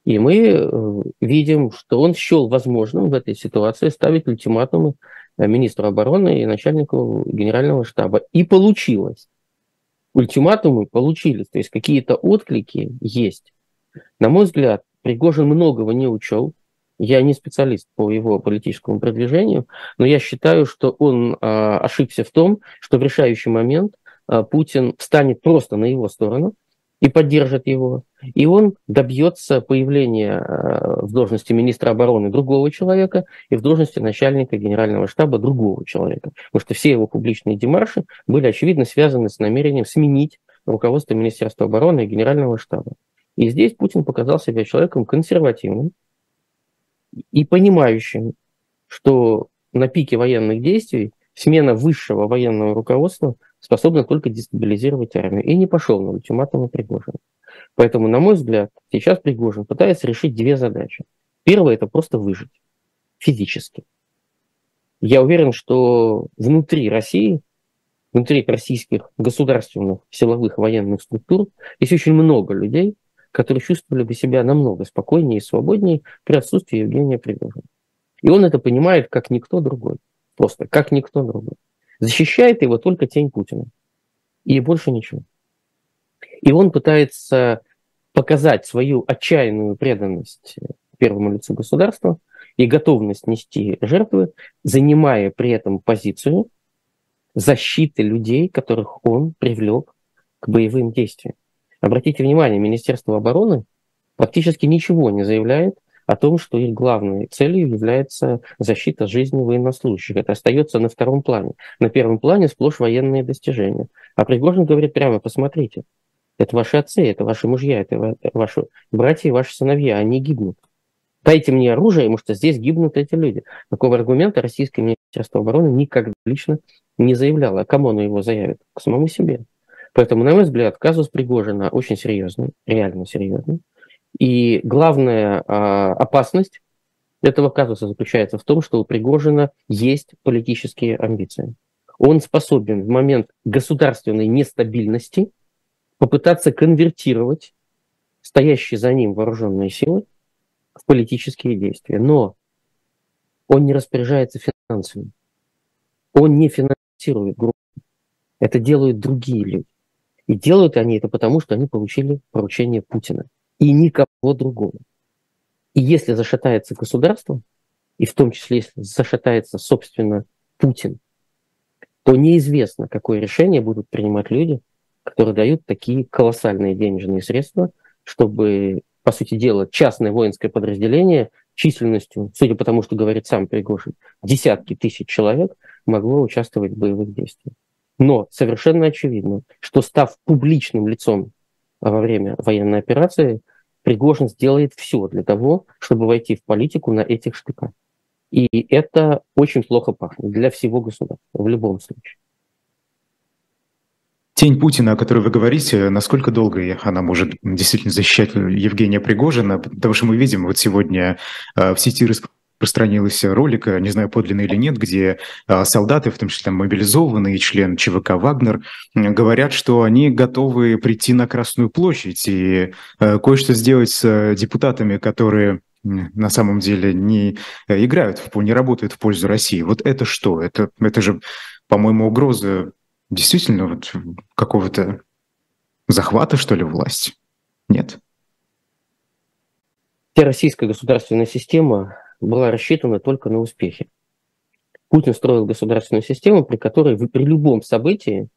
И мы э, видим, что он счел возможным в этой ситуации ставить ультиматумы э, министру обороны и начальнику генерального штаба. И получилось. Ультиматумы получились, то есть какие-то отклики есть. На мой взгляд, Пригожин многого не учел. Я не специалист по его политическому продвижению, но я считаю, что он э, ошибся в том, что в решающий момент э, Путин встанет просто на его сторону, и поддержит его, и он добьется появления э, в должности министра обороны другого человека и в должности начальника генерального штаба другого человека. Потому что все его публичные демарши были, очевидно, связаны с намерением сменить руководство Министерства обороны и генерального штаба. И здесь Путин показал себя человеком консервативным и понимающим, что на пике военных действий смена высшего военного руководства способна только дестабилизировать армию. И не пошел на ультиматумы Пригожина. Поэтому, на мой взгляд, сейчас Пригожин пытается решить две задачи. Первое – это просто выжить физически. Я уверен, что внутри России, внутри российских государственных силовых военных структур есть очень много людей, которые чувствовали бы себя намного спокойнее и свободнее при отсутствии Евгения Пригожина. И он это понимает как никто другой. Просто как никто другой. Защищает его только тень Путина. И больше ничего. И он пытается показать свою отчаянную преданность первому лицу государства и готовность нести жертвы, занимая при этом позицию защиты людей, которых он привлек к боевым действиям. Обратите внимание, Министерство обороны практически ничего не заявляет о том, что их главной целью является защита жизни военнослужащих. Это остается на втором плане. На первом плане сплошь военные достижения. А Пригожин говорит прямо, посмотрите, это ваши отцы, это ваши мужья, это ваши братья и ваши сыновья, они гибнут. Дайте мне оружие, потому что здесь гибнут эти люди. Такого аргумента российское Министерство обороны никогда лично не заявляло. А кому оно его заявит? К самому себе. Поэтому, на мой взгляд, казус Пригожина очень серьезный, реально серьезный. И главная а, опасность этого казуса заключается в том, что у Пригожина есть политические амбиции. Он способен в момент государственной нестабильности попытаться конвертировать стоящие за ним вооруженные силы в политические действия. Но он не распоряжается финансами. Он не финансирует группу. Это делают другие люди. И делают они это потому, что они получили поручение Путина и никого другого. И если зашатается государство, и в том числе если зашатается, собственно, Путин, то неизвестно, какое решение будут принимать люди, которые дают такие колоссальные денежные средства, чтобы, по сути дела, частное воинское подразделение численностью, судя по тому, что говорит сам Пригожин, десятки тысяч человек могло участвовать в боевых действиях. Но совершенно очевидно, что став публичным лицом во время военной операции, Пригожин сделает все для того, чтобы войти в политику на этих штыках. И это очень плохо пахнет для всего государства, в любом случае. Тень Путина, о которой вы говорите, насколько долго она может действительно защищать Евгения Пригожина? Потому что мы видим вот сегодня э, в сети распространилась ролик, не знаю, подлинный или нет, где а, солдаты, в том числе там, мобилизованные, член ЧВК «Вагнер», говорят, что они готовы прийти на Красную площадь и а, кое-что сделать с депутатами, которые на самом деле не э, играют, не работают в пользу России. Вот это что? Это, это же, по-моему, угроза действительно вот какого-то захвата, что ли, власти? Нет? Вся российская государственная система была рассчитана только на успехи. Путин строил государственную систему, при которой при любом событии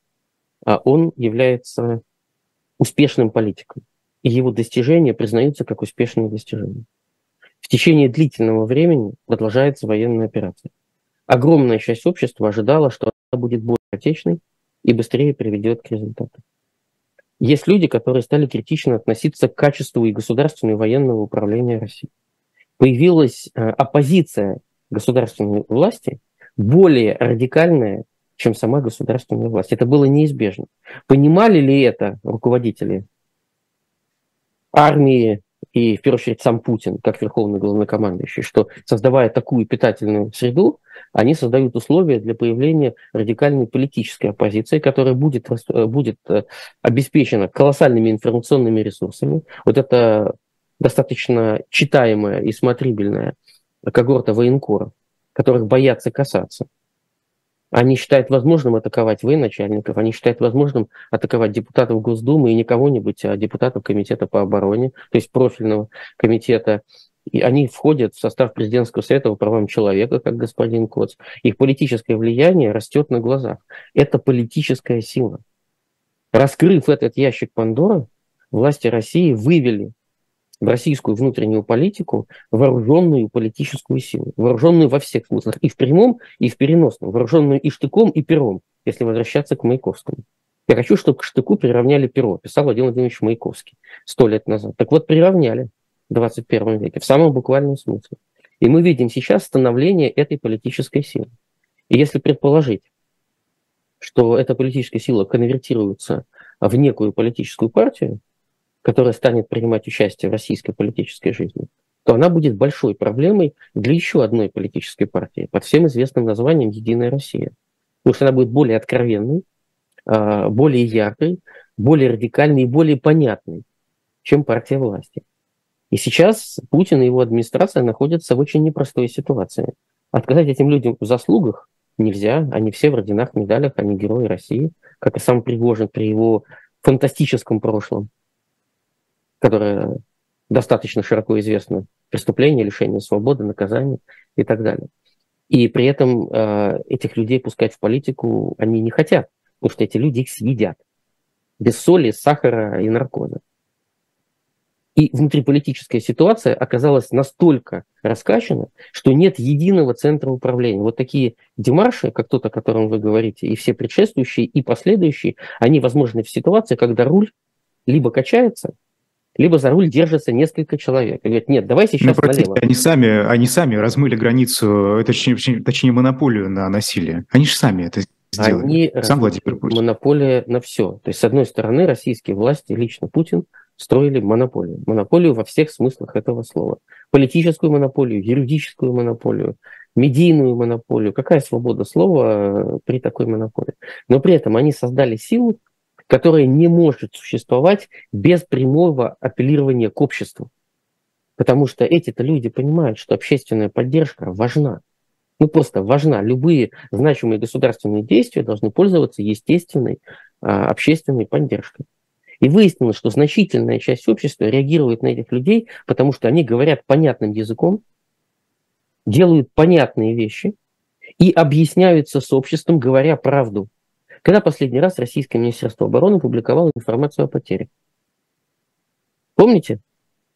а, он является успешным политиком. И его достижения признаются как успешные достижения. В течение длительного времени продолжается военная операция. Огромная часть общества ожидала, что она будет более отечной и быстрее приведет к результату. Есть люди, которые стали критично относиться к качеству и государственного и военного управления Россией. Появилась э, оппозиция государственной власти более радикальная, чем сама государственная власть. Это было неизбежно. Понимали ли это руководители армии и, в первую очередь, сам Путин, как верховный главнокомандующий, что, создавая такую питательную среду, они создают условия для появления радикальной политической оппозиции, которая будет, э, будет э, обеспечена колоссальными информационными ресурсами. Вот это достаточно читаемая и смотрибельная когорта военкоров, которых боятся касаться. Они считают возможным атаковать военачальников, они считают возможным атаковать депутатов Госдумы и не кого-нибудь, а депутатов Комитета по обороне, то есть профильного комитета и они входят в состав президентского совета по правам человека, как господин Коц. Их политическое влияние растет на глазах. Это политическая сила. Раскрыв этот ящик Пандоры, власти России вывели в российскую внутреннюю политику вооруженную политическую силу. Вооруженную во всех смыслах. И в прямом, и в переносном. Вооруженную и штыком, и пером, если возвращаться к Маяковскому. Я хочу, чтобы к штыку приравняли перо, писал Владимир Владимирович Маяковский сто лет назад. Так вот, приравняли. 21 веке, в самом буквальном смысле. И мы видим сейчас становление этой политической силы. И если предположить, что эта политическая сила конвертируется в некую политическую партию, которая станет принимать участие в российской политической жизни, то она будет большой проблемой для еще одной политической партии под всем известным названием «Единая Россия». Потому что она будет более откровенной, а, более яркой, более радикальной и более понятной, чем партия власти. И сейчас Путин и его администрация находятся в очень непростой ситуации. Отказать этим людям в заслугах нельзя. Они все в орденах, медалях, они герои России, как и сам Пригожин при его фантастическом прошлом, которое достаточно широко известно. Преступление, лишение свободы, наказание и так далее. И при этом э, этих людей пускать в политику они не хотят, потому что эти люди их съедят. Без соли, сахара и наркоза. И внутриполитическая ситуация оказалась настолько раскачана, что нет единого центра управления. Вот такие демарши, как тот, о котором вы говорите, и все предшествующие, и последующие, они возможны в ситуации, когда руль либо качается, либо за руль держится несколько человек. И говорят, нет, давай сейчас ну, простите, налево. Они сами, они сами размыли границу, точнее, точнее, монополию на насилие. Они же сами это сделали. Они Сам Владимир Путин. Монополия на все. То есть, с одной стороны, российские власти, лично Путин, строили монополию. Монополию во всех смыслах этого слова. Политическую монополию, юридическую монополию, медийную монополию. Какая свобода слова э, при такой монополии? Но при этом они создали силу, которая не может существовать без прямого апеллирования к обществу. Потому что эти-то люди понимают, что общественная поддержка важна. Ну, просто важна. Любые значимые государственные действия должны пользоваться естественной а, общественной поддержкой. И выяснилось, что значительная часть общества реагирует на этих людей, потому что они говорят понятным языком, делают понятные вещи и объясняются с обществом, говоря правду. Когда последний раз Российское Министерство обороны публиковало информацию о потерях? Помните?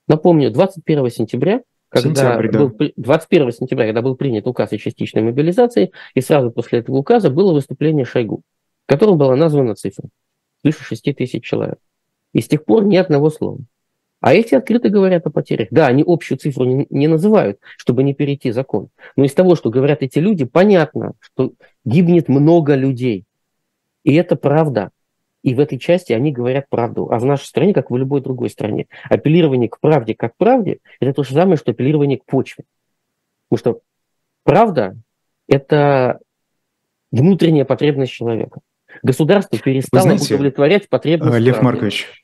Напомню, 21 сентября, когда Сентябрь, был, 21 сентября, когда был принят указ о частичной мобилизации, и сразу после этого указа было выступление Шойгу, в котором была названа цифра свыше 6 тысяч человек. И с тех пор ни одного слова. А эти открыто говорят о потерях. Да, они общую цифру не, не называют, чтобы не перейти закон. Но из того, что говорят эти люди, понятно, что гибнет много людей. И это правда. И в этой части они говорят правду. А в нашей стране, как в любой другой стране, апеллирование к правде как к правде, это то же самое, что апеллирование к почве. Потому что правда – это внутренняя потребность человека. Государство перестало знаете, удовлетворять потребности. Лев Маркович,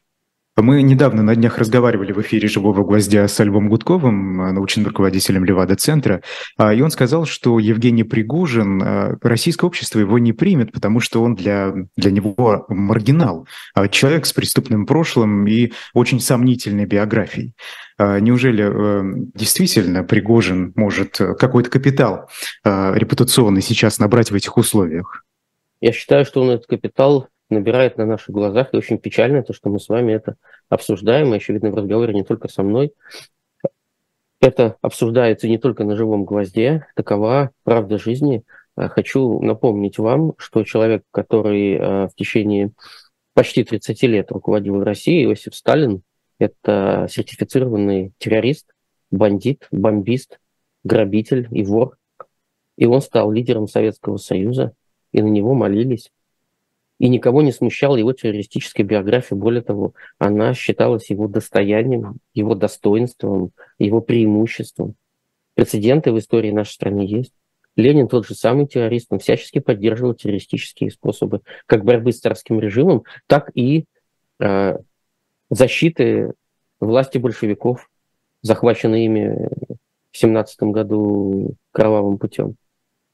Мы недавно на днях разговаривали в эфире «Живого гвоздя» с Альбом Гудковым, э, научным руководителем Левада-центра, а, и он сказал, что Евгений Пригожин, э, российское общество его не примет, потому что он для, для него маргинал, а человек с преступным прошлым и очень сомнительной биографией. А, неужели э, действительно Пригожин может какой-то капитал репутационный сейчас набрать в этих условиях? Я считаю, что он этот капитал набирает на наших глазах, и очень печально то, что мы с вами это обсуждаем, и видно в разговоре не только со мной. Это обсуждается не только на живом гвозде, такова правда жизни. А, хочу напомнить вам, что человек, который а, в течение почти 30 лет руководил Россией, Иосиф Сталин, это сертифицированный террорист, бандит, бомбист, грабитель и вор. И он стал лидером Советского Союза, и на него молились и никого не смущала его террористическая биография. Более того, она считалась его достоянием, его достоинством, его преимуществом. Прецеденты в истории нашей страны есть. Ленин тот же самый террорист, он всячески поддерживал террористические способы как борьбы с царским режимом, так и э, защиты власти большевиков, захваченной ими в 17 году кровавым путем.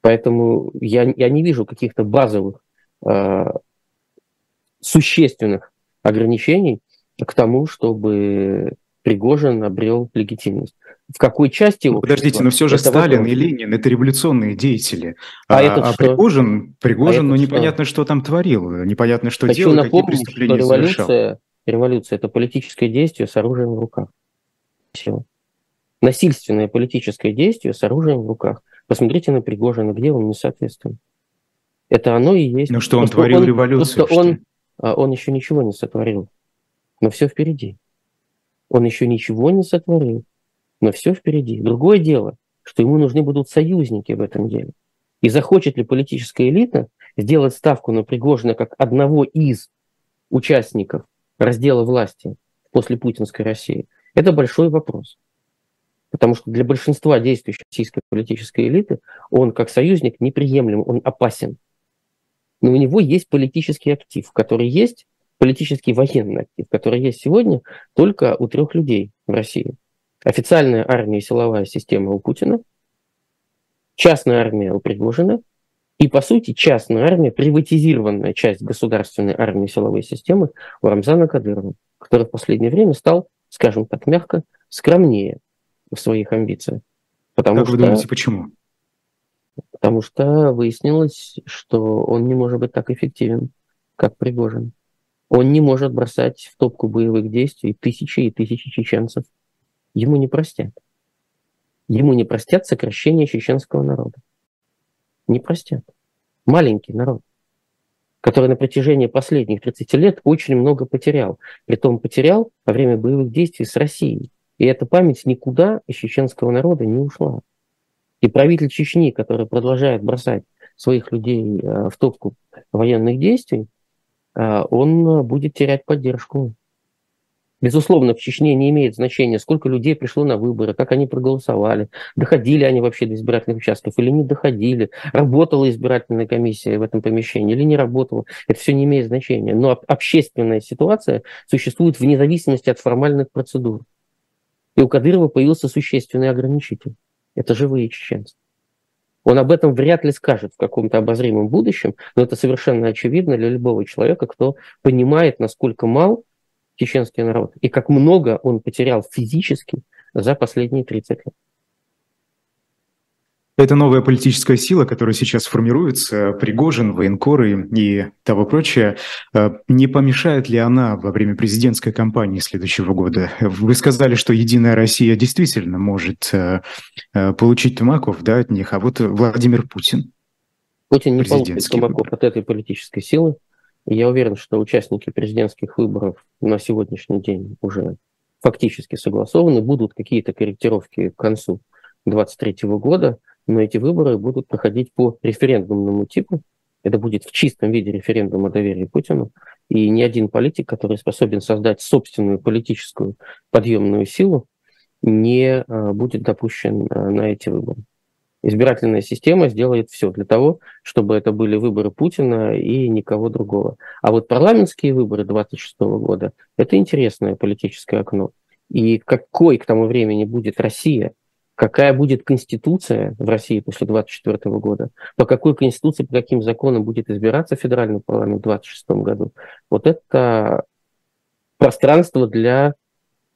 Поэтому я, я не вижу каких-то базовых э, существенных ограничений к тому, чтобы Пригожин обрел легитимность. В какой части... Ну, подождите, но все же Сталин вопрос. и Ленин – это революционные деятели. А, а, а Пригожин, Пригожин а ну непонятно, что? что там творил, непонятно, что Хочу делал, напомнить, какие преступления что революция, революция – это политическое действие с оружием в руках. Все. Насильственное политическое действие с оружием в руках. Посмотрите на Пригожина, где он не соответствует. Это оно и есть. Ну что, он творил он, революцию? а он еще ничего не сотворил, но все впереди. Он еще ничего не сотворил, но все впереди. Другое дело, что ему нужны будут союзники в этом деле. И захочет ли политическая элита сделать ставку на Пригожина как одного из участников раздела власти после путинской России, это большой вопрос. Потому что для большинства действующей российской политической элиты он как союзник неприемлем, он опасен но у него есть политический актив, который есть, политический военный актив, который есть сегодня только у трех людей в России. Официальная армия и силовая система у Путина, частная армия у Пригожина и, по сути, частная армия, приватизированная часть государственной армии силовой системы у Рамзана Кадырова, который в последнее время стал, скажем так мягко, скромнее в своих амбициях. Потому как что... вы думаете, почему? Потому что выяснилось, что он не может быть так эффективен, как Пригожин. Он не может бросать в топку боевых действий тысячи и тысячи чеченцев. Ему не простят. Ему не простят сокращение чеченского народа. Не простят. Маленький народ, который на протяжении последних 30 лет очень много потерял. Притом потерял во время боевых действий с Россией. И эта память никуда из чеченского народа не ушла. И правитель Чечни, который продолжает бросать своих людей э, в топку военных действий, э, он будет терять поддержку. Безусловно, в Чечне не имеет значения, сколько людей пришло на выборы, как они проголосовали, доходили они вообще до избирательных участков или не доходили, работала избирательная комиссия в этом помещении или не работала. Это все не имеет значения. Но общественная ситуация существует вне зависимости от формальных процедур. И у Кадырова появился существенный ограничитель это живые чеченцы. Он об этом вряд ли скажет в каком-то обозримом будущем, но это совершенно очевидно для любого человека, кто понимает, насколько мал чеченский народ и как много он потерял физически за последние 30 лет. Это новая политическая сила, которая сейчас формируется, Пригожин, военкоры и того прочее. Э, не помешает ли она во время президентской кампании следующего года? Вы сказали, что «Единая Россия» действительно может э, э, получить тумаков да, от них, а вот Владимир Путин. Путин не получит тумаков от этой политической силы. Я уверен, что участники президентских выборов на сегодняшний день уже фактически согласованы. Будут какие-то корректировки к концу 2023 года но эти выборы будут проходить по референдумному типу. Это будет в чистом виде референдум о доверии Путину. И ни один политик, который способен создать собственную политическую подъемную силу, не а, будет допущен а, на эти выборы. Избирательная система сделает все для того, чтобы это были выборы Путина и никого другого. А вот парламентские выборы 26 года – это интересное политическое окно. И какой к тому времени будет Россия, какая будет конституция в России после 24 года, по какой конституции, по каким законам будет избираться федеральный парламент в 26 году, вот это пространство для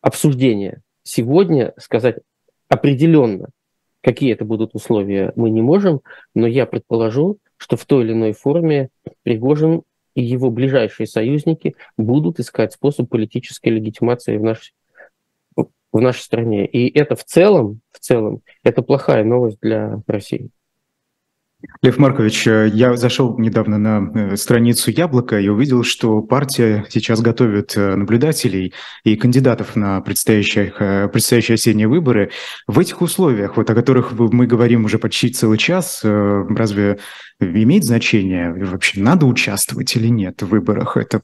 обсуждения. Сегодня сказать определенно, какие это будут условия, мы не можем, но я предположу, что в той или иной форме Пригожин и его ближайшие союзники будут искать способ политической легитимации в нашей в нашей стране. И это в целом, в целом, это плохая новость для России. Лев Маркович, э, я зашел недавно на э, страницу Яблока и увидел, что партия сейчас готовит э, наблюдателей и кандидатов на предстоящие, предстоящие осенние выборы. В этих условиях, вот о которых мы говорим уже почти целый час, разве имеет значение вообще, надо участвовать или нет в выборах? Это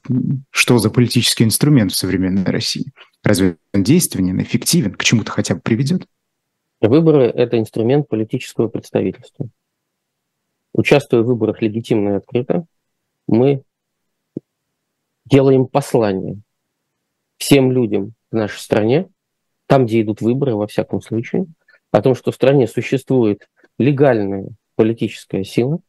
что за политический инструмент в современной России? Разве он действенен, эффективен, к чему-то хотя бы приведет? Выборы – это инструмент политического представительства. Участвуя в выборах легитимно и открыто, мы делаем послание всем людям в нашей стране, там, где идут выборы, во всяком случае, о том, что в стране существует легальная политическая сила,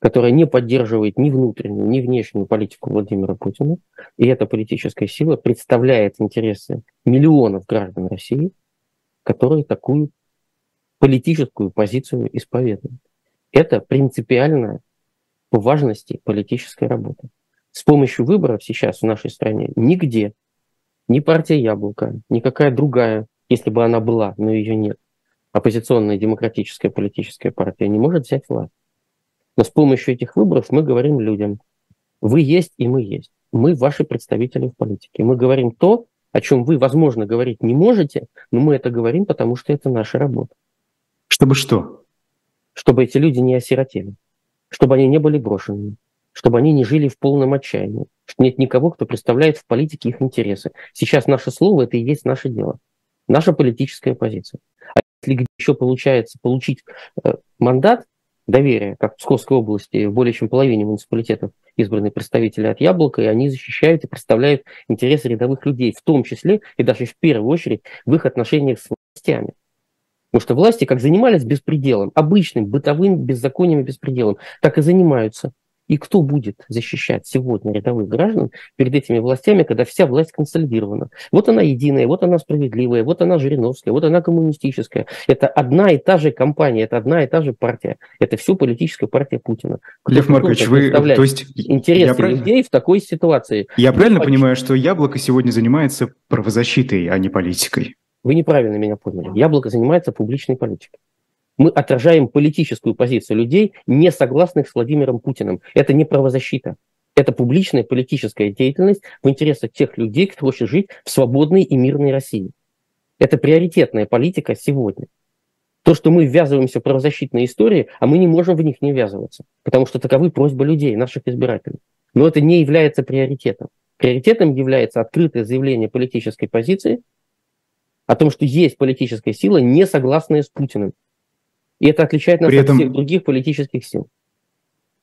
которая не поддерживает ни внутреннюю, ни внешнюю политику Владимира Путина. И эта политическая сила представляет интересы миллионов граждан России, которые такую политическую позицию исповедуют. Это принципиально по важности политической работы. С помощью выборов сейчас в нашей стране нигде ни партия Яблоко, никакая другая, если бы она была, но ее нет, оппозиционная демократическая политическая партия не может взять власть. Но с помощью этих выборов мы говорим людям, вы есть и мы есть. Мы ваши представители в политике. Мы говорим то, о чем вы, возможно, говорить не можете, но мы это говорим, потому что это наша работа. Чтобы что? Чтобы эти люди не осиротели, чтобы они не были брошенными, чтобы они не жили в полном отчаянии, что нет никого, кто представляет в политике их интересы. Сейчас наше слово – это и есть наше дело, наша политическая позиция. А если еще получается получить э, мандат, доверия, как в Псковской области, в более чем половине муниципалитетов избранные представители от Яблока, и они защищают и представляют интересы рядовых людей, в том числе и даже в первую очередь в их отношениях с властями. Потому что власти как занимались беспределом, обычным, бытовым беззаконием и беспределом, так и занимаются. И кто будет защищать сегодня рядовых граждан перед этими властями, когда вся власть консолидирована? Вот она единая, вот она справедливая, вот она Жириновская, вот она коммунистическая. Это одна и та же компания, это одна и та же партия. Это все политическая партия Путина. Кто Лев Маркович, вы... То есть интересы я людей в такой ситуации. Я правильно почти... понимаю, что Яблоко сегодня занимается правозащитой, а не политикой? Вы неправильно меня поняли. Яблоко занимается публичной политикой мы отражаем политическую позицию людей, не согласных с Владимиром Путиным. Это не правозащита. Это публичная политическая деятельность в интересах тех людей, кто хочет жить в свободной и мирной России. Это приоритетная политика сегодня. То, что мы ввязываемся в правозащитные истории, а мы не можем в них не ввязываться, потому что таковы просьбы людей, наших избирателей. Но это не является приоритетом. Приоритетом является открытое заявление политической позиции о том, что есть политическая сила, не согласная с Путиным. И это отличает нас При этом... от всех других политических сил.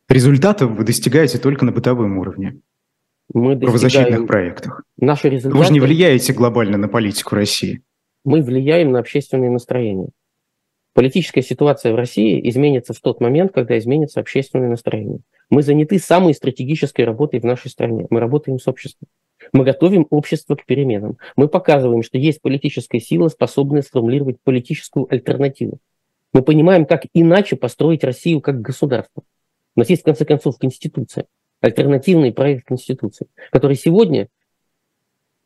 Результатов вы достигаете только на бытовом уровне. Мы в правозащитных проектах. Наши результаты... Вы же не влияете глобально на политику России. Мы влияем на общественные настроения. Политическая ситуация в России изменится в тот момент, когда изменится общественное настроение. Мы заняты самой стратегической работой в нашей стране. Мы работаем с обществом. Мы готовим общество к переменам. Мы показываем, что есть политическая сила, способная сформулировать политическую альтернативу. Мы понимаем, как иначе построить Россию как государство. У нас есть, в конце концов, Конституция, альтернативный проект Конституции, который сегодня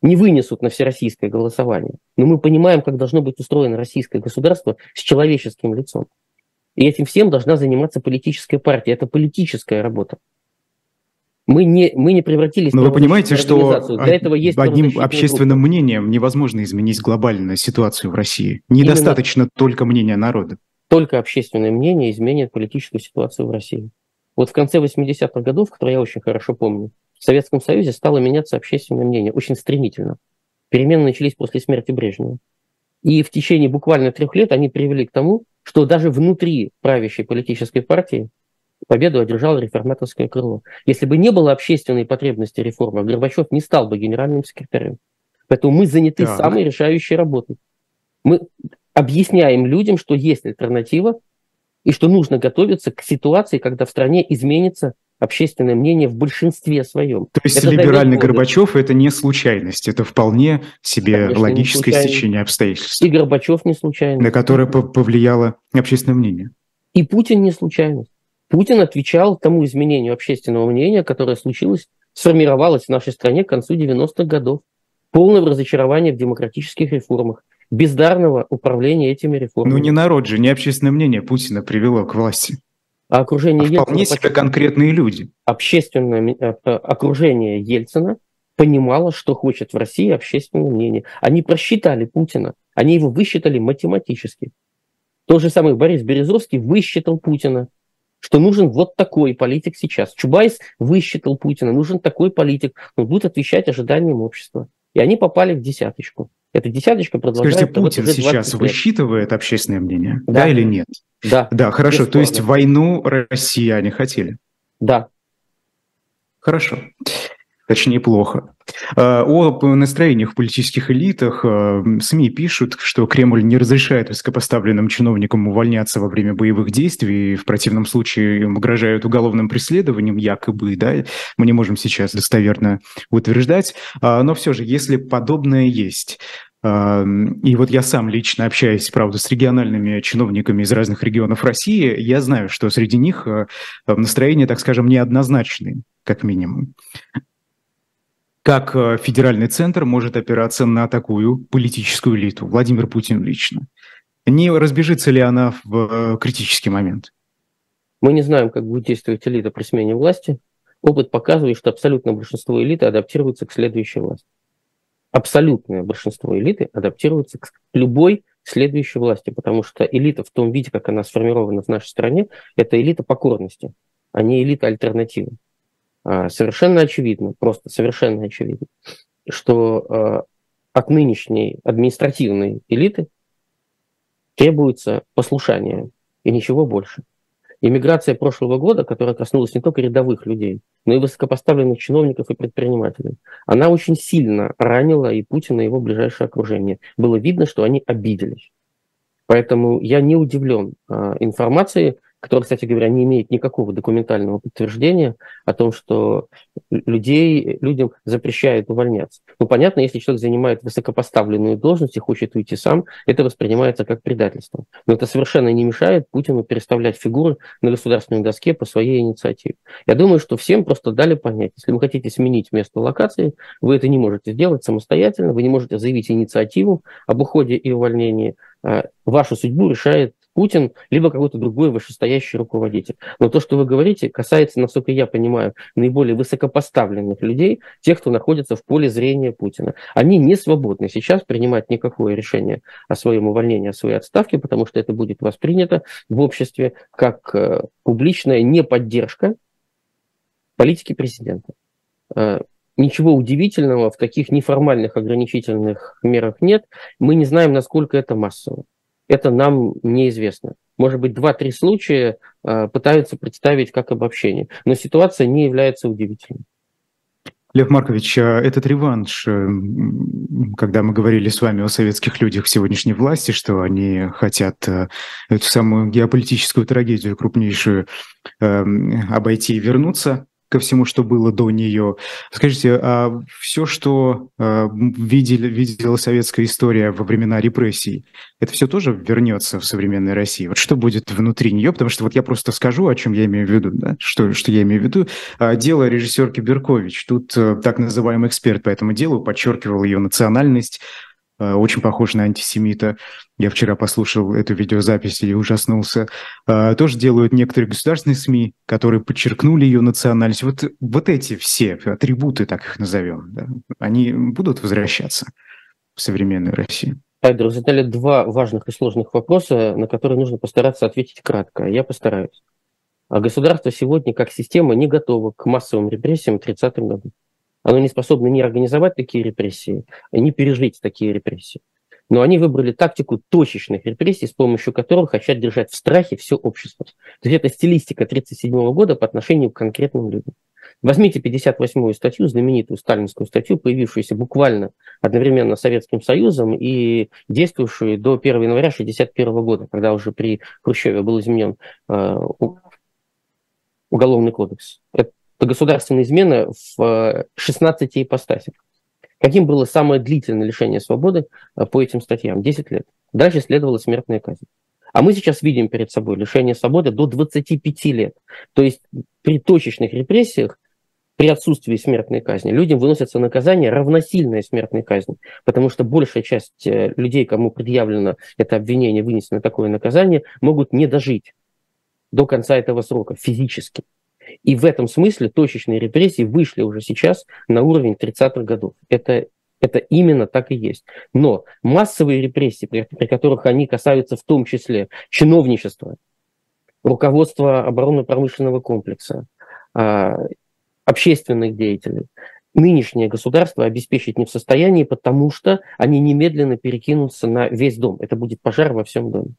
не вынесут на всероссийское голосование. Но мы понимаем, как должно быть устроено российское государство с человеческим лицом. И этим всем должна заниматься политическая партия. Это политическая работа. Мы не, мы не превратились Но в вы понимаете, что Для этого есть одним общественным группы. мнением невозможно изменить глобальную ситуацию в России. Недостаточно Именно... только мнения народа только общественное мнение изменит политическую ситуацию в России. Вот в конце 80-х годов, которые я очень хорошо помню, в Советском Союзе стало меняться общественное мнение очень стремительно. Перемены начались после смерти Брежнева. И в течение буквально трех лет они привели к тому, что даже внутри правящей политической партии победу одержало реформаторское крыло. Если бы не было общественной потребности реформы, Горбачев не стал бы генеральным секретарем. Поэтому мы заняты так. самой решающей работой. Мы объясняем людям, что есть альтернатива, и что нужно готовиться к ситуации, когда в стране изменится общественное мнение в большинстве своем. То есть это либеральный Горбачев – это не случайность, это вполне себе Конечно, логическое стечение обстоятельств. И Горбачев не случайность. На которое повлияло общественное мнение. И Путин не случайность. Путин отвечал тому изменению общественного мнения, которое случилось, сформировалось в нашей стране к концу 90-х годов. Полное разочарование в демократических реформах, бездарного управления этими реформами. Ну не народ же, не общественное мнение Путина привело к власти. А окружение а вполне Ельцина, себе конкретные люди. Общественное э, окружение Ельцина понимало, что хочет в России общественное мнение. Они просчитали Путина, они его высчитали математически. Тот же самый Борис Березовский высчитал Путина что нужен вот такой политик сейчас. Чубайс высчитал Путина, нужен такой политик, он будет отвечать ожиданиям общества. И они попали в десяточку. Эта десяточка продолжает... Скажите, Путин сейчас высчитывает общественное мнение, да, да или нет? Да. Да, хорошо. Бесспорно. То есть войну россияне хотели? Да. Хорошо точнее плохо. А, о настроениях в политических элитах а, СМИ пишут, что Кремль не разрешает высокопоставленным чиновникам увольняться во время боевых действий, в противном случае им угрожают уголовным преследованием, якобы, да, мы не можем сейчас достоверно утверждать, а, но все же, если подобное есть, и вот я сам лично общаюсь, правда, с региональными чиновниками из разных регионов России, я знаю, что среди них настроения, так скажем, неоднозначные, как минимум. Как э, федеральный центр может опираться на такую политическую элиту, Владимир Путин лично? Не разбежится ли она в э, критический момент? Мы не знаем, как будет действовать элита при смене власти. Опыт показывает, что абсолютное большинство элиты адаптируется к следующей власти. Абсолютное большинство элиты адаптируется к любой следующей власти, потому что элита в том виде, как она сформирована в нашей стране, это элита покорности, а не элита альтернативы. А, совершенно очевидно, просто совершенно очевидно, что а, от нынешней административной элиты требуется послушание и ничего больше. Иммиграция прошлого года, которая коснулась не только рядовых людей, но и высокопоставленных чиновников и предпринимателей, она очень сильно ранила и Путина, и его ближайшее окружение. Было видно, что они обиделись. Поэтому я не удивлен э, информацией, который, кстати говоря, не имеет никакого документального подтверждения о том, что людей, людям запрещают увольняться. Ну, понятно, если человек занимает высокопоставленную должность и хочет уйти сам, это воспринимается как предательство. Но это совершенно не мешает Путину переставлять фигуры на государственной доске по своей инициативе. Я думаю, что всем просто дали понять, если вы хотите сменить место локации, вы это не можете сделать самостоятельно, вы не можете заявить инициативу об уходе и увольнении. А вашу судьбу решает Путин, либо какой-то другой вышестоящий руководитель. Но то, что вы говорите, касается, насколько я понимаю, наиболее высокопоставленных людей, тех, кто находится в поле зрения Путина. Они не свободны сейчас принимать никакое решение о своем увольнении, о своей отставке, потому что это будет воспринято в обществе как э, публичная неподдержка политики президента. Э, ничего удивительного в таких неформальных ограничительных мерах нет. Мы не знаем, насколько это массово это нам неизвестно. Может быть, два-три случая э, пытаются представить как обобщение, но ситуация не является удивительной. Лев Маркович, а этот реванш, э, когда мы говорили с вами о советских людях сегодняшней власти, что они хотят э, эту самую геополитическую трагедию крупнейшую обойти и вернуться, ко всему, что было до нее. Скажите, а все, что э, видели, видела советская история во времена репрессий, это все тоже вернется в современной России? Вот что будет внутри нее? Потому что вот я просто скажу, о чем я имею в виду, да? что, что я имею в виду. А, дело режиссерки Беркович. Тут э, так называемый эксперт по этому делу подчеркивал ее национальность, очень похож на антисемита. Я вчера послушал эту видеозапись и ужаснулся. Э, тоже делают некоторые государственные СМИ, которые подчеркнули ее национальность. Вот, вот эти все атрибуты, так их назовем, да, они будут возвращаться в современную Россию? Айдер, задали два важных и сложных вопроса, на которые нужно постараться ответить кратко. Я постараюсь. А государство сегодня как система не готово к массовым репрессиям в 30-м году. Оно не способно ни организовать такие репрессии, ни пережить такие репрессии. Но они выбрали тактику точечных репрессий, с помощью которых хотят держать в страхе все общество. То есть это стилистика 1937 года по отношению к конкретным людям. Возьмите 58-ю статью, знаменитую сталинскую статью, появившуюся буквально одновременно с Советским Союзом и действующую до 1 января 1961 года, когда уже при Хрущеве был изменен э, Уголовный кодекс. Это государственная измена в 16 э, ипостасях. Каким было самое длительное лишение свободы э, по этим статьям? 10 лет. Дальше следовала смертная казнь. А мы сейчас видим перед собой лишение свободы до 25 лет. То есть при точечных репрессиях при отсутствии смертной казни людям выносятся наказания, равносильные смертной казни, потому что большая часть э, людей, кому предъявлено это обвинение, вынесено такое наказание, могут не дожить до конца этого срока физически. И в этом смысле точечные репрессии вышли уже сейчас на уровень 30-х годов. Это, это именно так и есть. Но массовые репрессии, при, при которых они касаются в том числе чиновничества, руководства оборонно-промышленного комплекса, а, общественных деятелей, нынешнее государство обеспечить не в состоянии, потому что они немедленно перекинутся на весь дом. Это будет пожар во всем доме.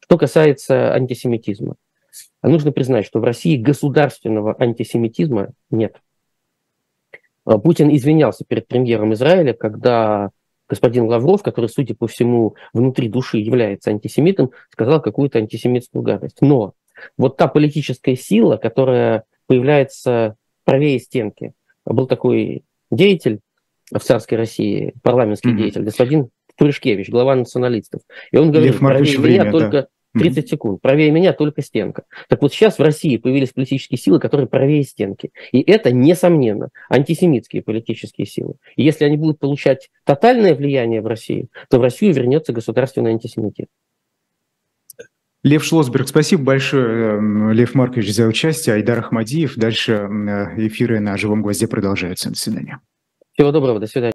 Что касается антисемитизма. Нужно признать, что в России государственного антисемитизма нет. А, Путин извинялся перед премьером Израиля, когда господин Лавров, который, судя по всему, внутри души является антисемитом, сказал какую-то антисемитскую гадость. Но вот та политическая сила, которая появляется правее стенки. Был такой деятель в царской России, парламентский mm-hmm. деятель, господин Пуришкевич, глава националистов. И он говорит, правее время, меня только 30 mm-hmm. секунд, правее меня только стенка. Так вот сейчас в России появились политические силы, которые правее стенки. И это, несомненно, антисемитские политические силы. И если они будут получать тотальное влияние в России, то в Россию вернется государственный антисемитизм. Лев Шлосберг, спасибо большое, эм, Лев Маркович, за участие. Айдар Ахмадиев. Дальше э, эфиры на «Живом гвозде» продолжаются. До свидания. Всего доброго, до свидания.